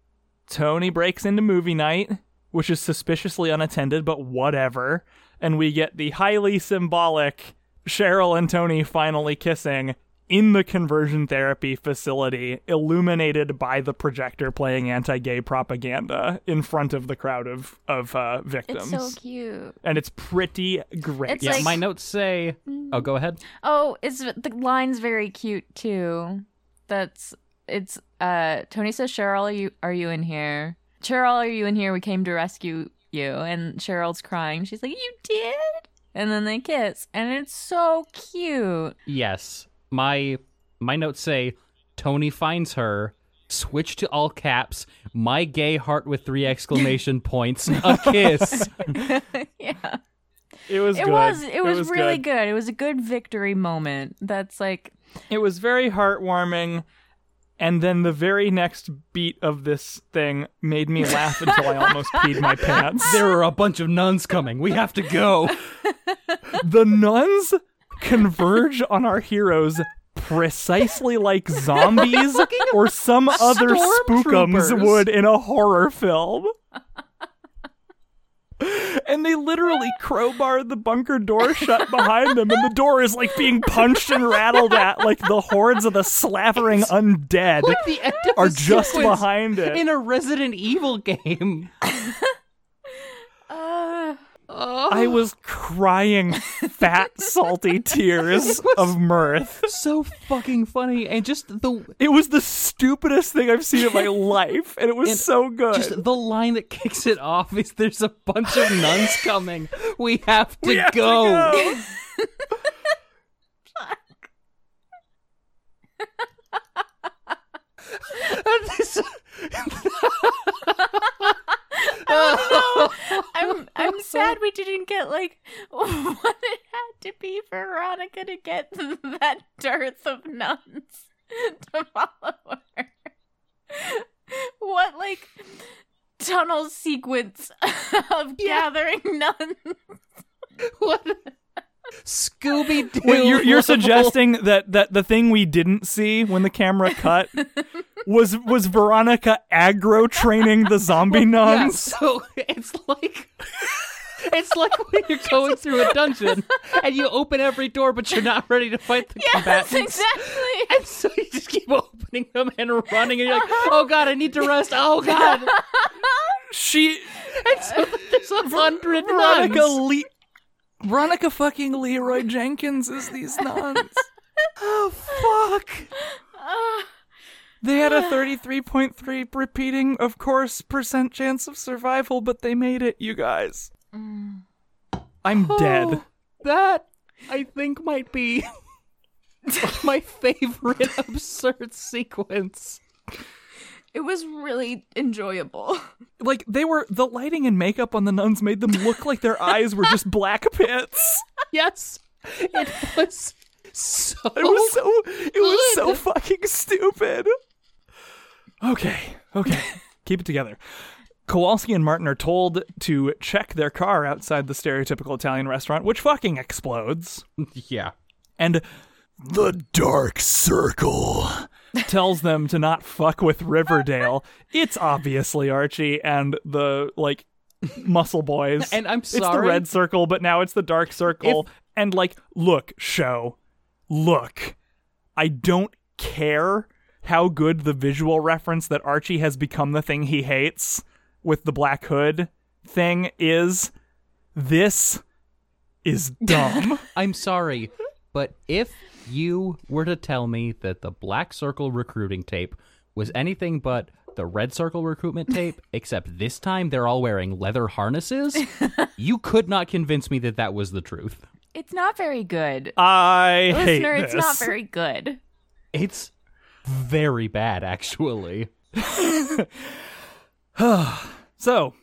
Speaker 3: Tony breaks into movie night, which is suspiciously unattended, but whatever. And we get the highly symbolic Cheryl and Tony finally kissing in the conversion therapy facility, illuminated by the projector playing anti-gay propaganda in front of the crowd of of uh, victims.
Speaker 2: It's so cute.
Speaker 3: and it's pretty great.
Speaker 2: It's
Speaker 1: Yeah,
Speaker 2: like-
Speaker 1: my notes say. Oh, go ahead.
Speaker 2: Oh, it's the line's very cute too. That's it's uh Tony says, Cheryl, are you are you in here? Cheryl, are you in here? We came to rescue you. And Cheryl's crying. She's like, You did? And then they kiss. And it's so cute.
Speaker 1: Yes, my my notes say Tony finds her. Switch to all caps. My gay heart with three exclamation points. A kiss.
Speaker 2: yeah.
Speaker 3: It was
Speaker 2: It
Speaker 3: good.
Speaker 2: was it was, really
Speaker 3: good.
Speaker 2: good. It was a good victory moment. That's like
Speaker 3: It was very heartwarming. And then the very next beat of this thing made me laugh until I almost peed my pants.
Speaker 1: there are a bunch of nuns coming. We have to go.
Speaker 3: The nuns converge on our heroes precisely like zombies or some other spookums would in a horror film. And they literally crowbar the bunker door shut behind them, and the door is like being punched and rattled at, like the hordes of the slavering undead
Speaker 1: Like the
Speaker 3: are just behind it.
Speaker 1: in a Resident Evil game.
Speaker 2: uh
Speaker 3: I was crying fat, salty tears of mirth.
Speaker 1: so fucking funny, and just the
Speaker 3: It was the stupidest thing I've seen in my life, and it was
Speaker 1: And
Speaker 3: so good.
Speaker 1: just the line that kicks it off is "There's a bunch of nuns coming. We have to
Speaker 3: We have to
Speaker 1: go."
Speaker 3: go.
Speaker 1: This-
Speaker 2: I'm I'm sad we didn't get like what it had to be for Veronica to get that dearth of nuns to follow her. What like tunnel sequence of gathering nuns?
Speaker 1: what? Scooby Doo.
Speaker 3: You're, you're suggesting that, that the thing we didn't see when the camera cut was was Veronica aggro training the zombie
Speaker 1: Yeah,
Speaker 3: nuns?
Speaker 1: so it's like It's like when you're going through a dungeon and you open every door, but you're not ready to fight the
Speaker 2: Yes,
Speaker 1: combatants.
Speaker 2: exactly.
Speaker 1: And so you just keep opening them and running, and you're like, "Oh God, I need to rest." Oh God,
Speaker 3: She
Speaker 1: and so there's a hundred
Speaker 3: Veronica
Speaker 1: nuns.
Speaker 3: Le- Veronica fucking Leroy Jenkins is these nuns. oh fuck. Ah. They had a 33.3 repeating, of course, percent chance of survival, but they made it, you guys. Mm. I'm oh, dead.
Speaker 1: That I think might be my favorite absurd sequence.
Speaker 2: It was really enjoyable.
Speaker 3: Like, they were, the lighting and makeup on the nuns made them look like their eyes were just black pits.
Speaker 1: Yes, it was so.
Speaker 3: It was so, it was so fucking stupid. Okay, okay. Keep it together. Kowalski and Martin are told to check their car outside the stereotypical Italian restaurant, which fucking explodes.
Speaker 1: yeah.
Speaker 3: And the Dark Circle tells them to not fuck with Riverdale. It's obviously Archie and the like muscle boys.
Speaker 1: And I'm sorry.
Speaker 3: It's the red circle, but now it's the dark circle. and like, look, show, look. I don't care how good the visual reference that Archie has become the thing he hates with the black hood thing is. This is dumb.
Speaker 1: I'm sorry, but if you were to tell me that the Black Circle recruiting tape was anything but the Red Circle recruitment tape, except this time they're all wearing leather harnesses, you could not convince me that that was the truth.
Speaker 2: It's not very good.
Speaker 3: I hate this.
Speaker 2: it's not very good.
Speaker 1: It's very bad, actually.
Speaker 3: So,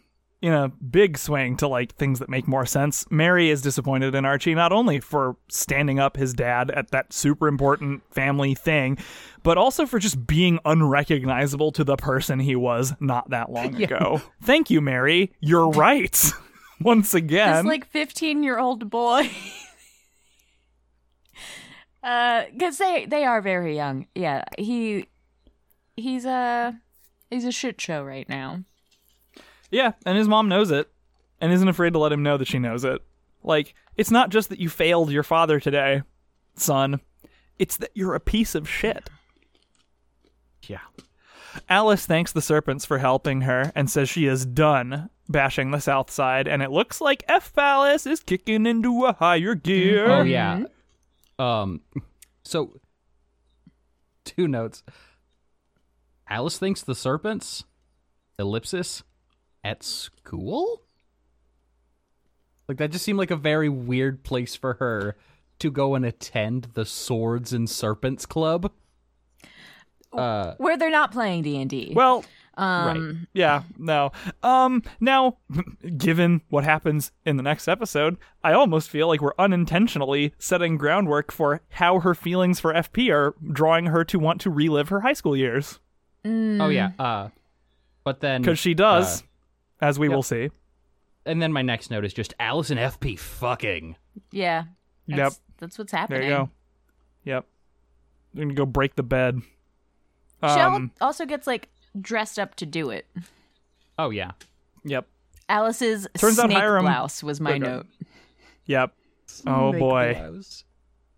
Speaker 3: in a big swing to like things that make more sense, Mary is disappointed in Archie not only for standing up his dad at that super important family thing, but also for just being unrecognizable to the person he was not that long ago. Thank you, Mary. You're right. Once again.
Speaker 2: This like 15 year old boy. Uh, because they they are very young. Yeah, he he's a he's a shit show right now.
Speaker 3: Yeah, and his mom knows it and isn't afraid to let him know that she knows it. Like, it's not just that you failed your father today, son. It's that you're a piece of shit.
Speaker 1: Yeah.
Speaker 3: Alice thanks the serpents for helping her and says she is done bashing the south side, and it looks like F Palace is kicking into a higher gear.
Speaker 1: Oh yeah. Um so two notes. Alice thinks the serpents ellipsis at school? Like that just seemed like a very weird place for her to go and attend the Swords and Serpents Club. Uh
Speaker 2: Where they're not playing D and D.
Speaker 3: Well,
Speaker 2: Um,
Speaker 3: yeah, no. Um, now, given what happens in the next episode, I almost feel like we're unintentionally setting groundwork for how her feelings for FP are drawing her to want to relive her high school years.
Speaker 1: oh yeah. Uh but then
Speaker 3: Because she does,
Speaker 1: uh,
Speaker 3: as we
Speaker 1: yep.
Speaker 3: will see.
Speaker 1: and then my next note is just Alice and FP fucking.
Speaker 2: yeah.
Speaker 3: Yep.
Speaker 2: That's, that's what's
Speaker 3: There
Speaker 2: happening.
Speaker 3: you go. Yep. They're gonna go break the bed.
Speaker 2: She
Speaker 3: Um,
Speaker 2: also gets like dressed up to do it.
Speaker 1: Oh yeah.
Speaker 3: yep.
Speaker 2: Alice's
Speaker 3: Turns out
Speaker 2: snake
Speaker 3: Hiram-
Speaker 2: blouse was my note.
Speaker 3: Yep. Oh boy.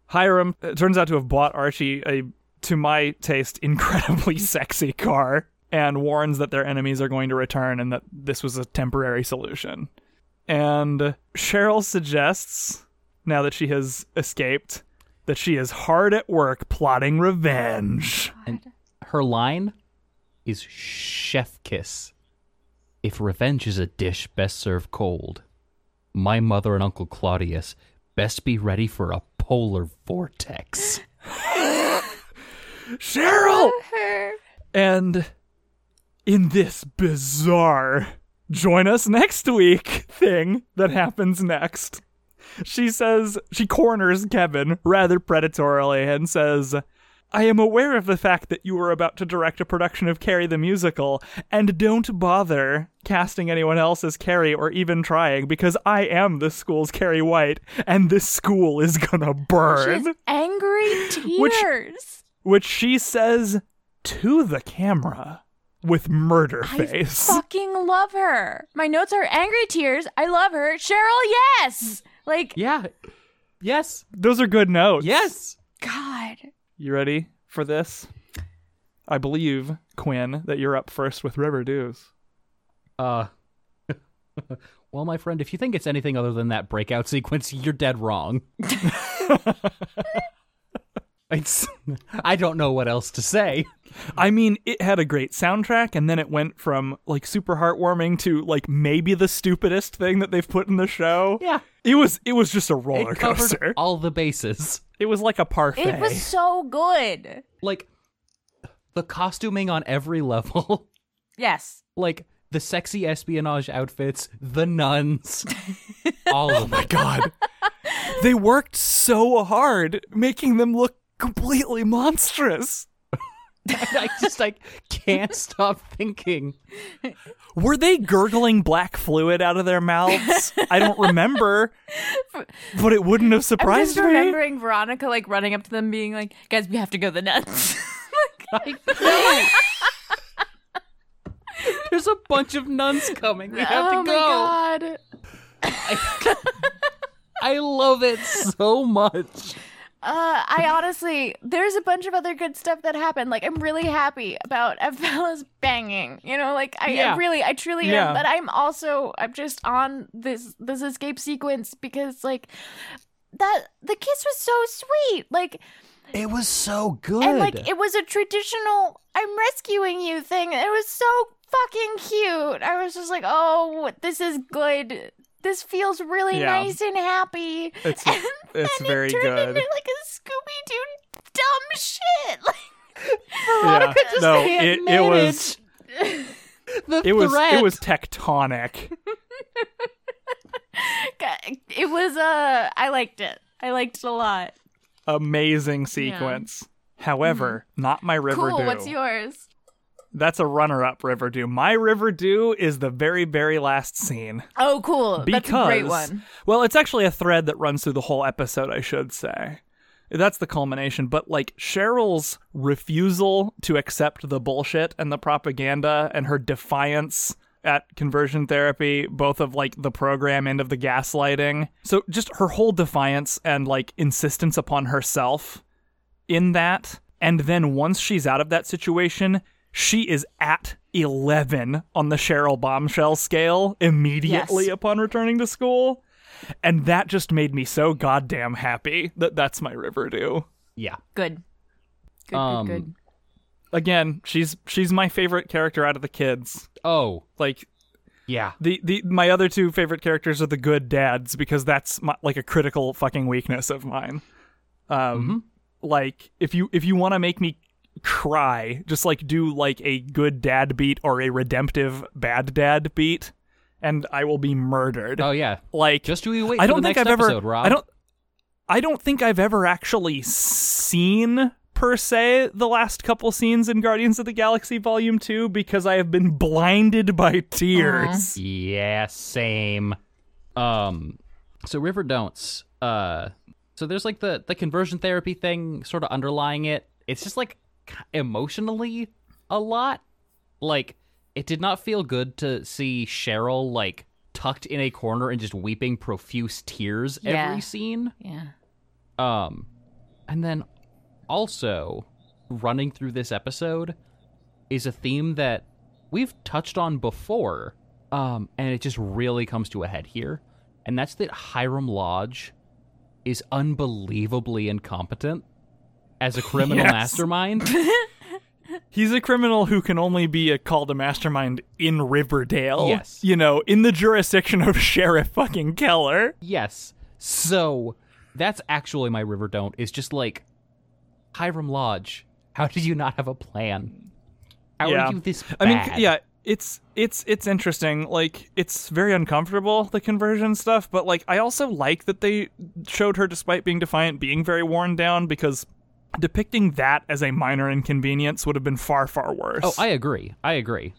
Speaker 3: Hiram uh, turns out to have bought Archie a, to my taste, incredibly sexy car and warns that their enemies are going to return and that this was a temporary solution. And Cheryl suggests, now that she has escaped, that she is hard at work plotting revenge.
Speaker 1: Her line is chef kiss. If revenge is a dish best served cold, my mother and Uncle Claudius best be ready for a polar vortex.
Speaker 3: Cheryl! And in this bizarre join us next week thing that happens next, she says, she corners Kevin rather predatorily and says, I am aware of the fact that you are about to direct a production of Carrie the Musical, and don't bother casting anyone else as Carrie or even trying, because I am this school's Carrie White, and this school is gonna burn.
Speaker 2: has angry tears.
Speaker 3: which she says to the camera. with murder
Speaker 2: I
Speaker 3: face.
Speaker 2: fucking love her. My notes are angry tears. I love her. Cheryl, yes. Like,
Speaker 1: Yeah. Yes.
Speaker 3: Those are good notes.
Speaker 1: Yes.
Speaker 2: God.
Speaker 3: You ready for this? I believe, Quinn, that you're up first with River Dews.
Speaker 1: Uh Well, my friend, if you think it's anything other than that breakout sequence, you're dead wrong. it's I don't know what else to say.
Speaker 3: I mean, it had a great soundtrack, and then it went from like super heartwarming to like maybe the stupidest thing that they've put in the show.
Speaker 1: Yeah.
Speaker 3: It was it was just a roller
Speaker 1: It covered
Speaker 3: coaster.
Speaker 1: all the bases.
Speaker 3: It was like a parfait.
Speaker 2: It was so good.
Speaker 1: Like the costuming on every level.
Speaker 2: Yes.
Speaker 1: like the sexy espionage outfits, the nuns, all of
Speaker 3: oh
Speaker 1: my
Speaker 3: god. they worked so hard making them look completely monstrous.
Speaker 1: I just like can't stop thinking.
Speaker 3: Were they gurgling black fluid out of their mouths? I don't remember. But it wouldn't have
Speaker 2: I'm
Speaker 3: surprised
Speaker 2: just
Speaker 3: me.
Speaker 2: remembering Veronica like running up to them, being like, "Guys, we have to go to the nuts."
Speaker 1: I There's a bunch of nuns coming. We have
Speaker 2: oh
Speaker 1: to go.
Speaker 2: my god.
Speaker 1: I love it so much.
Speaker 2: Uh, I honestly, there's a bunch of other good stuff that happened. Like, I'm really happy about Bella's banging. You know, like I,
Speaker 1: Yeah.
Speaker 2: I really, I truly
Speaker 3: Yeah.
Speaker 2: am. But I'm also, I'm just on this this escape sequence because like that the kiss was so sweet. Like,
Speaker 1: It was so good.
Speaker 2: and like it was a traditional "I'm rescuing you" thing. It was so fucking cute. I was just like, oh, this is good. This feels really
Speaker 3: Yeah.
Speaker 2: nice and happy.
Speaker 3: It's-
Speaker 2: and
Speaker 3: it's
Speaker 2: then
Speaker 3: very
Speaker 2: it turned
Speaker 3: good.
Speaker 2: Into like a Scooby Doo dumb shit. Like
Speaker 3: Yeah.
Speaker 1: just
Speaker 3: no, it, it was
Speaker 1: the
Speaker 3: it was it was tectonic.
Speaker 2: it was uh I liked it. I liked it a lot.
Speaker 3: Amazing sequence. However, not my River
Speaker 2: Mm-hmm. cool. What's yours?
Speaker 3: That's a runner-up River Dew. My River Dew is the very, very last scene.
Speaker 2: Oh, cool.
Speaker 3: Because,
Speaker 2: That's a great one.
Speaker 3: well, it's actually a thread that runs through the whole episode, I should say. That's the culmination. But like Cheryl's refusal to accept the bullshit and the propaganda and her defiance at conversion therapy, both of like the program and of the gaslighting. So just her whole defiance and like insistence upon herself in that. And then once she's out of that situation, she is at 11 on the Cheryl bombshell scale immediately
Speaker 2: Yes.
Speaker 3: upon returning to school. And that just made me so goddamn happy that that's my Riverdew.
Speaker 1: yeah.
Speaker 2: Good. Good,
Speaker 1: Um,
Speaker 2: good, good.
Speaker 3: Again, she's she's my favorite character out of the kids.
Speaker 1: Oh,
Speaker 3: Like
Speaker 1: yeah.
Speaker 3: the, the my other two favorite characters are the good dads because that's my, like a critical fucking weakness of mine. Um like if you if you want to make me cry, just like do like a good dad beat or a redemptive bad dad beat and I will be murdered.
Speaker 1: Oh yeah.
Speaker 3: like
Speaker 1: Just you wait
Speaker 3: I don't think I've
Speaker 1: episode,
Speaker 3: ever
Speaker 1: Rob.
Speaker 3: I don't I don't think I've ever actually seen per se the last couple scenes in Guardians of the Galaxy Volume 2 because I have been blinded by tears.
Speaker 1: Yeah, same. Um, so River Don'ts. Uh, so there's like the the conversion therapy thing sort of underlying it. It's just like emotionally a lot. Like it did not feel good to see Cheryl like tucked in a corner and just weeping profuse tears
Speaker 2: Yeah.
Speaker 1: every scene.
Speaker 2: Yeah.
Speaker 1: Um, and then also running through this episode is a theme that we've touched on before, um, and it just really comes to a head here, and that's that Hiram Lodge is unbelievably incompetent as a criminal
Speaker 3: Yes.
Speaker 1: mastermind.
Speaker 3: He's a criminal who can only be a called a mastermind in Riverdale.
Speaker 1: Yes.
Speaker 3: You know, in the jurisdiction of Sheriff fucking Keller.
Speaker 1: yes, so that's actually my river don't is just like Hiram Lodge. How did you not have a plan? How
Speaker 3: Yeah.
Speaker 1: are you this bad?
Speaker 3: I mean, yeah, it's it's it's interesting. Like, it's very uncomfortable the conversion stuff, but like, I also like that they showed her, despite being defiant, being very worn down because depicting that as a minor inconvenience would have been far far worse.
Speaker 1: Oh, I agree. I agree.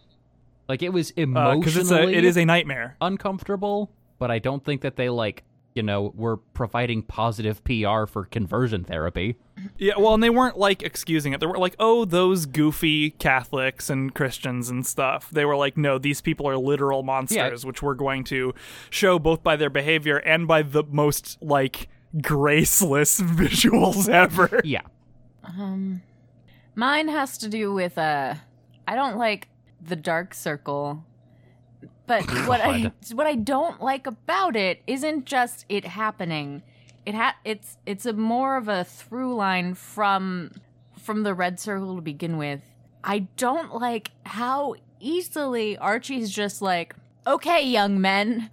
Speaker 1: Like it was emotionally
Speaker 3: Uh, a it is a nightmare.
Speaker 1: uncomfortable, but I don't think that they like you know, we're providing positive PR for conversion therapy.
Speaker 3: Yeah, well, and they weren't like excusing it. They were like, "Oh, those goofy Catholics and Christians and stuff." They were like, "No, these people are literal monsters, which we're going to show both by their behavior and by the most like graceless visuals ever."
Speaker 1: Yeah.
Speaker 2: Um, mine has to do with uh, I don't like the dark circle, but what I what I don't like about it isn't just it happening. It ha it's it's a more of a through line from from the red circle to begin with. I don't like how easily Archie's just like, okay, young men.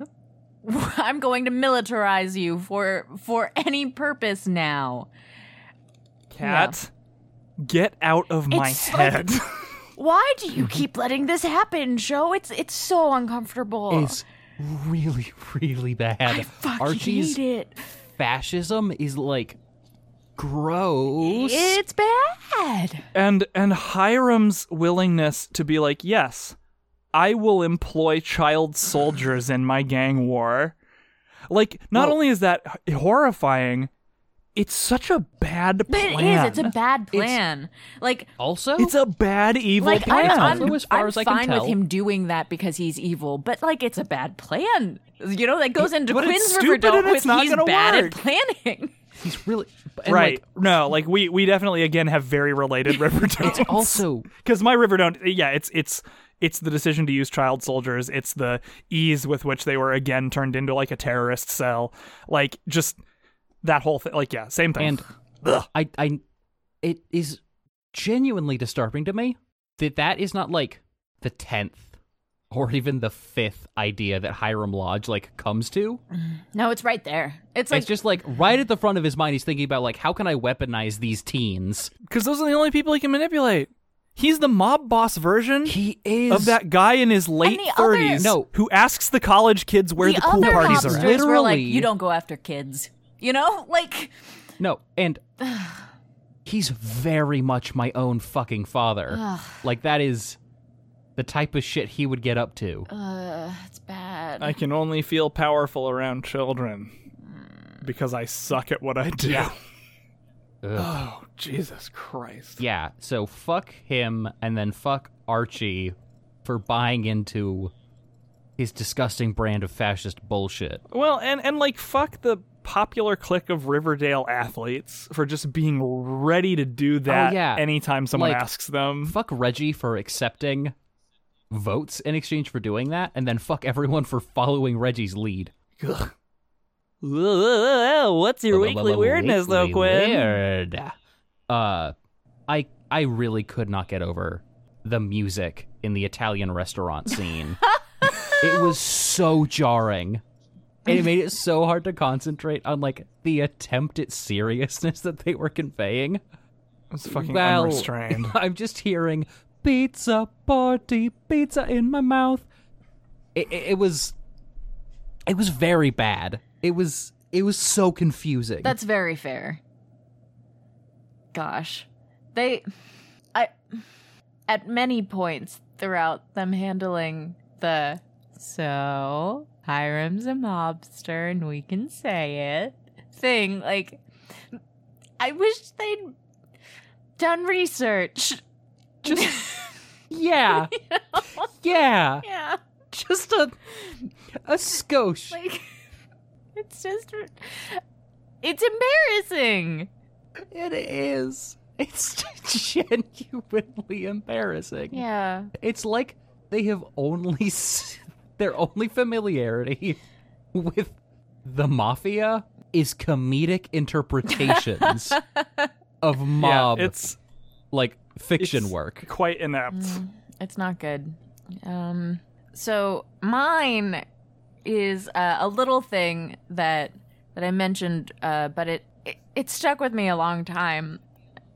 Speaker 2: I'm going to militarize you for for any purpose now.
Speaker 3: Kat, get out of my
Speaker 2: It's like-
Speaker 3: head.
Speaker 2: Why do you keep letting this happen, Joe? It's it's so uncomfortable.
Speaker 1: It's really, really bad.
Speaker 2: I fucking
Speaker 1: Archie's
Speaker 2: hate it.
Speaker 1: fascism is like gross.
Speaker 2: It's bad.
Speaker 3: and and Hiram's willingness to be like, "Yes, I will employ child soldiers in my gang war." Like, not
Speaker 1: Well-
Speaker 3: only is that horrifying, it's such a bad
Speaker 2: But
Speaker 3: plan.
Speaker 2: it is. It's a bad plan. like,
Speaker 1: also,
Speaker 3: It's a bad evil
Speaker 2: like
Speaker 3: plan.
Speaker 2: I'm, I'm,
Speaker 1: Also, as far
Speaker 2: I'm
Speaker 1: as I can
Speaker 2: fine
Speaker 1: tell-
Speaker 2: with him doing that because he's evil, but like it's a bad plan. You know, that goes into
Speaker 3: but it's
Speaker 2: Quinn's
Speaker 3: stupid
Speaker 2: Riverdale
Speaker 3: and it's
Speaker 2: with
Speaker 3: not
Speaker 2: he's
Speaker 3: gonna
Speaker 2: bad
Speaker 3: work.
Speaker 2: at planning.
Speaker 1: he's really and,
Speaker 3: right.
Speaker 1: Like,
Speaker 3: no, like we we definitely again have very related Riverdale.
Speaker 1: also,
Speaker 3: because my Riverdale, yeah, it's it's it's the decision to use child soldiers. It's the ease with which they were again turned into like a terrorist cell. Like just that whole thing. Like yeah, same thing.
Speaker 1: and I, I, it is genuinely disturbing to me that that is not like the tenth or even the fifth idea that Hiram Lodge like comes to. Mm-hmm.
Speaker 2: No, it's right there. It's like
Speaker 1: it's just like right at the front of his mind, he's thinking about like how can I weaponize these teens.
Speaker 3: because those are the only people he can manipulate. He's the mob boss version
Speaker 1: He is
Speaker 3: of that guy in his late thirties
Speaker 1: No.
Speaker 3: who asks the college kids where the,
Speaker 2: the
Speaker 3: cool
Speaker 2: other
Speaker 3: parties are
Speaker 2: mobsters
Speaker 3: at.
Speaker 2: were like,
Speaker 1: Literally-
Speaker 2: you don't go after kids. You know, like
Speaker 1: No, and he's very much my own fucking father. like that is the type of shit he would get up to.
Speaker 2: uh, it's bad.
Speaker 3: I can only feel powerful around children because I suck at what I do.
Speaker 1: Ugh.
Speaker 3: Oh, Jesus Christ.
Speaker 1: Yeah, so fuck him and then fuck Archie for buying into his disgusting brand of fascist bullshit.
Speaker 3: Well, and and like fuck the popular clique of Riverdale athletes for just being ready to do that
Speaker 1: Oh, yeah.
Speaker 3: anytime someone
Speaker 1: Like,
Speaker 3: asks them.
Speaker 1: Fuck Reggie for accepting votes in exchange for doing that, and then fuck everyone for following Reggie's lead.
Speaker 3: Ugh. What's your weekly weirdness, though, Quinn?
Speaker 1: Weird. Uh, I I really could not get over the music in the Italian restaurant scene. it was so jarring. And it made it so hard to concentrate on like the attempt at seriousness that they were conveying.
Speaker 3: It's fucking
Speaker 1: well,
Speaker 3: unrestrained.
Speaker 1: I'm just hearing pizza party, pizza in my mouth. It, it, it was, it was very bad. It was, it was so confusing.
Speaker 2: That's very fair. Gosh. They I at many points throughout them handling the so Hiram's a mobster and we can say it thing, like I wish they'd done research.
Speaker 1: just, yeah, yeah,
Speaker 2: yeah.
Speaker 1: just a, a skosh.
Speaker 2: Like it's just it's embarrassing.
Speaker 1: It is. It's genuinely embarrassing.
Speaker 2: Yeah.
Speaker 1: It's like they have only their only familiarity with the mafia is comedic interpretations of mob
Speaker 3: yeah, it's
Speaker 1: like fiction
Speaker 3: it's
Speaker 1: work.
Speaker 3: quite inept.
Speaker 2: Mm, it's not good. Um, so mine is uh, a little thing that that I mentioned, uh, but it, it it stuck with me a long time.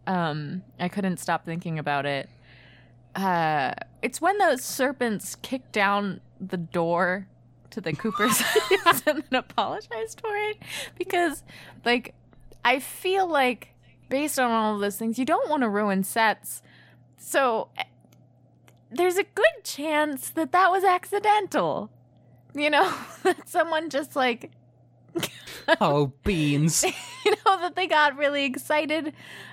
Speaker 2: Um, I couldn't stop thinking about it. Uh, it's when those serpents kick down the door to the Cooper's house and then apologized for it because, like, I feel like based on all of those things, you don't want to ruin sets. So eh, there's a good chance that that was accidental. You know, that someone just like
Speaker 1: oh, beans.
Speaker 2: you know that they got really excited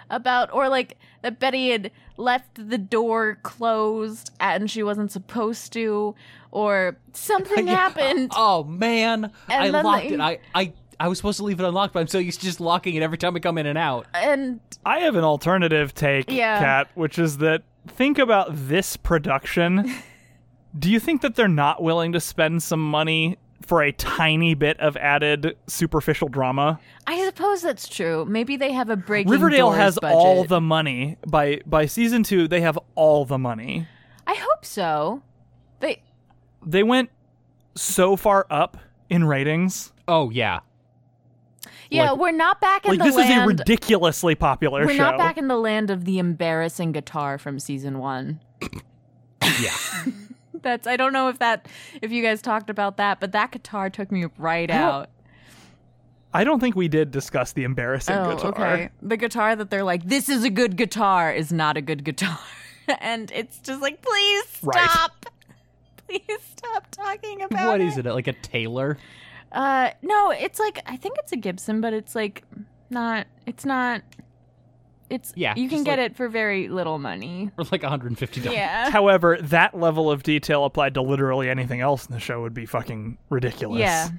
Speaker 2: about or like that Betty had left the door closed and she wasn't supposed to or something
Speaker 1: Yeah.
Speaker 2: happened
Speaker 1: Oh man, I
Speaker 2: And then
Speaker 1: locked
Speaker 2: they-
Speaker 1: it. I, I I was supposed to leave it unlocked, but I'm so used to just locking it every time we come in and out.
Speaker 2: and
Speaker 3: I have an alternative take,
Speaker 2: Yeah.
Speaker 3: Kat, which is that think about this production. Do you think that they're not willing to spend some money for a tiny bit of added superficial drama?
Speaker 2: I suppose that's true. Maybe they have a breaking
Speaker 3: Riverdale
Speaker 2: Doors
Speaker 3: has
Speaker 2: budget.
Speaker 3: all the money. By by season 2, they have all the money.
Speaker 2: I hope so. They
Speaker 3: They went so far up in ratings.
Speaker 1: Oh yeah,
Speaker 2: Yeah,
Speaker 1: Like-
Speaker 2: we're not back in
Speaker 3: Like
Speaker 2: the
Speaker 3: this is a
Speaker 2: land
Speaker 3: ridiculously popular
Speaker 2: We're
Speaker 3: show.
Speaker 2: not back in the land of the embarrassing guitar from season 1.
Speaker 1: yeah.
Speaker 2: That's I don't know if that if you guys talked about that, but that guitar took me right
Speaker 3: don't-
Speaker 2: out.
Speaker 3: I don't think we did discuss the embarrassing
Speaker 2: Oh,
Speaker 3: guitar.
Speaker 2: okay. The guitar that they're like, this is a good guitar is not a good guitar. and it's just like, please
Speaker 3: Right.
Speaker 2: Stop. Please stop talking about
Speaker 1: What
Speaker 2: it.
Speaker 1: is it? Like a Taylor?
Speaker 2: Uh no, it's like I think it's a Gibson, but it's like not it's not it's
Speaker 1: Yeah,
Speaker 2: you can get
Speaker 1: like-
Speaker 2: it for very little money.
Speaker 1: Or like 150 dollars?
Speaker 2: Yeah.
Speaker 3: However, that level of detail applied to literally anything else in the show would be fucking ridiculous.
Speaker 2: Yeah.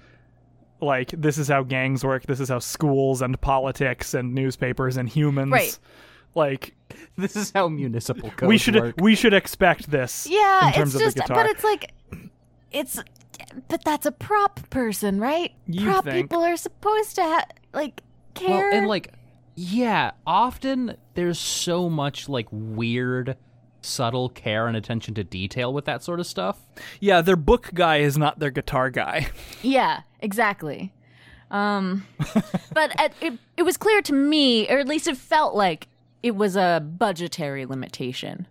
Speaker 3: Like, this is how gangs work, this is how schools and politics and newspapers and humans
Speaker 2: Right.
Speaker 3: Like
Speaker 1: This is how municipal codes
Speaker 3: we should
Speaker 1: work.
Speaker 3: we should expect this
Speaker 2: Yeah,
Speaker 3: in terms
Speaker 2: it's
Speaker 3: of
Speaker 2: just
Speaker 3: the guitar.
Speaker 2: but it's like it's but that's a prop person, right?
Speaker 3: You'd
Speaker 2: prop
Speaker 3: think.
Speaker 2: people are supposed to ha- like care.
Speaker 1: Well, and like, yeah, often there's so much like weird, subtle care and attention to detail with that sort of stuff.
Speaker 3: yeah, their book guy is not their guitar guy.
Speaker 2: Yeah, exactly. Um, but at, it it was clear to me, or at least it felt like it was a budgetary limitation.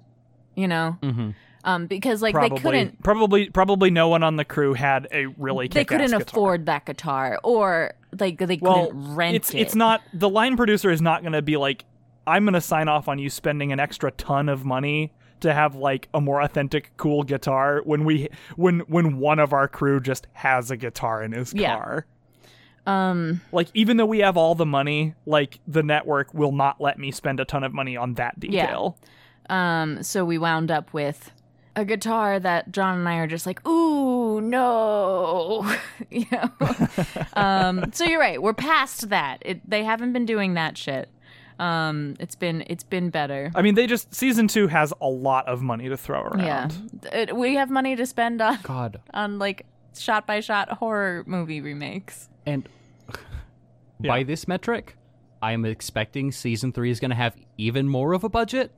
Speaker 2: You know,
Speaker 1: Mm-hmm.
Speaker 2: um, because like
Speaker 3: probably
Speaker 2: they couldn't
Speaker 3: probably probably no one on the crew had a really
Speaker 2: they couldn't
Speaker 3: guitar.
Speaker 2: afford that guitar, or like they
Speaker 3: well,
Speaker 2: couldn't rent
Speaker 3: it's
Speaker 2: it.
Speaker 3: it's not the line producer is not going to be like I'm going to sign off on you spending an extra ton of money to have like a more authentic cool guitar when we when when one of our crew just has a guitar in his
Speaker 2: Yeah.
Speaker 3: car.
Speaker 2: Um,
Speaker 3: Like even though we have all the money, like the network will not let me spend a ton of money on that detail. Yeah.
Speaker 2: um, so we wound up with a guitar that John and I are just like, ooh, no, you know. um, so you're right. We're past that. It, they haven't been doing that shit. Um, it's been it's been better.
Speaker 3: I mean, they just season 2 has a lot of money to throw around.
Speaker 2: Yeah, It- we have money to spend on
Speaker 1: God,
Speaker 2: on like shot by shot horror movie remakes.
Speaker 1: and by this metric, I am expecting season three is going to have even more of a budget.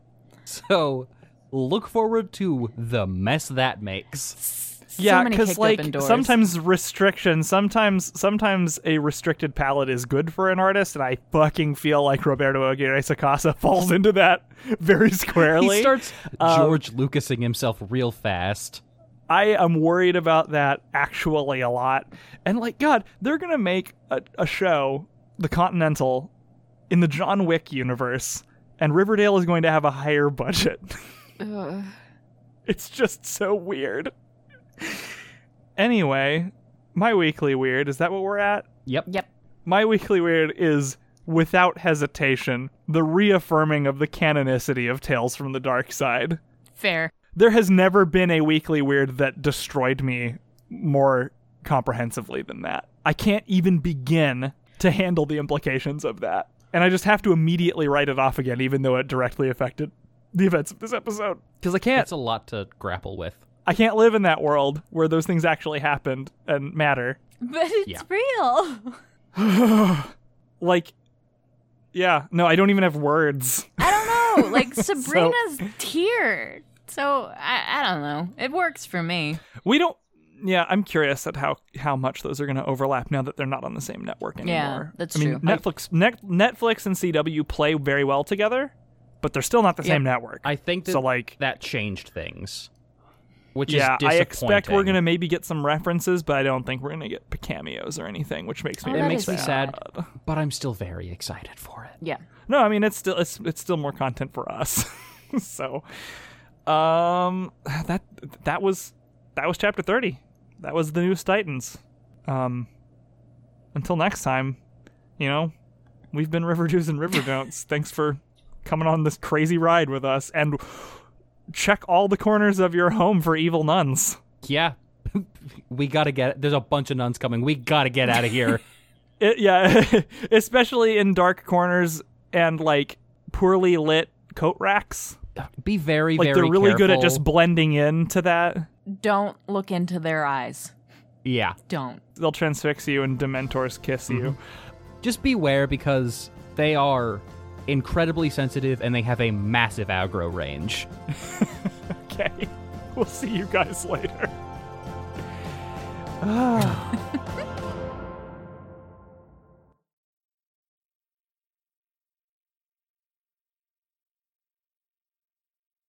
Speaker 1: So look forward to the mess that makes.
Speaker 3: Yeah,
Speaker 2: so many
Speaker 3: because like sometimes restriction, sometimes sometimes a restricted palette is good for an artist, and I fucking feel like Roberto Aguirre Sacasa falls into that very squarely.
Speaker 1: He starts
Speaker 3: Um,
Speaker 1: George Lucasing himself real fast.
Speaker 3: I am worried about that actually a lot, and like God, they're gonna make a, a show, The Continental, in the John Wick universe, and Riverdale is going to have a higher budget.
Speaker 2: Ugh.
Speaker 3: It's just so weird. Anyway, my weekly weird, is that what we're at?
Speaker 1: Yep.
Speaker 2: Yep.
Speaker 3: My weekly weird is without hesitation the reaffirming of the canonicity of Tales from the Dark Side.
Speaker 2: Fair.
Speaker 3: There has never been a weekly weird that destroyed me more comprehensively than that. I can't even begin to handle the implications of that. And I just have to immediately write it off again, even though it directly affected the events of this episode. Because I can't.
Speaker 1: It's a lot to grapple with.
Speaker 3: I can't live in that world where those things actually happened and matter.
Speaker 2: But it's
Speaker 1: Yeah.
Speaker 2: real.
Speaker 3: Like, yeah, no, I don't even have words.
Speaker 2: I don't know. Like Sabrina's tear. So I, I don't know. It works for me.
Speaker 3: We don't. Yeah, I'm curious at how how much those are going to overlap now that they're not on the same network anymore.
Speaker 2: Yeah, that's
Speaker 3: I mean,
Speaker 2: true.
Speaker 3: Netflix, Net, Netflix and CW play very well together, but they're still not the same network.
Speaker 1: I think that
Speaker 3: so like,
Speaker 1: that changed things, which
Speaker 3: yeah,
Speaker 1: is
Speaker 3: I expect we're going to maybe get some references, but I don't think we're going to get cameos or anything, which makes me
Speaker 2: Oh,
Speaker 1: It makes
Speaker 2: is
Speaker 1: me
Speaker 2: sad.
Speaker 1: sad, but I'm still very excited for it.
Speaker 2: Yeah.
Speaker 3: No, I mean it's still it's it's still more content for us. so, um, that that was that was chapter thirty. That was the newest Titans. Um, until next time, you know, we've been Riverdews and River Don'ts. Thanks for coming on this crazy ride with us and check all the corners of your home for evil nuns.
Speaker 1: Yeah. we gotta get there's a bunch of nuns coming. We gotta get out of here.
Speaker 3: It, yeah, especially in dark corners and like poorly lit coat racks.
Speaker 1: Be very,
Speaker 3: Like
Speaker 1: very
Speaker 3: they're really good at just blending into that.
Speaker 2: Don't look into their eyes.
Speaker 1: Yeah.
Speaker 2: Don't.
Speaker 3: They'll transfix you and Dementors kiss you.
Speaker 1: Just beware because they are incredibly sensitive and they have a massive aggro range.
Speaker 3: Okay. We'll see you guys later. Ah.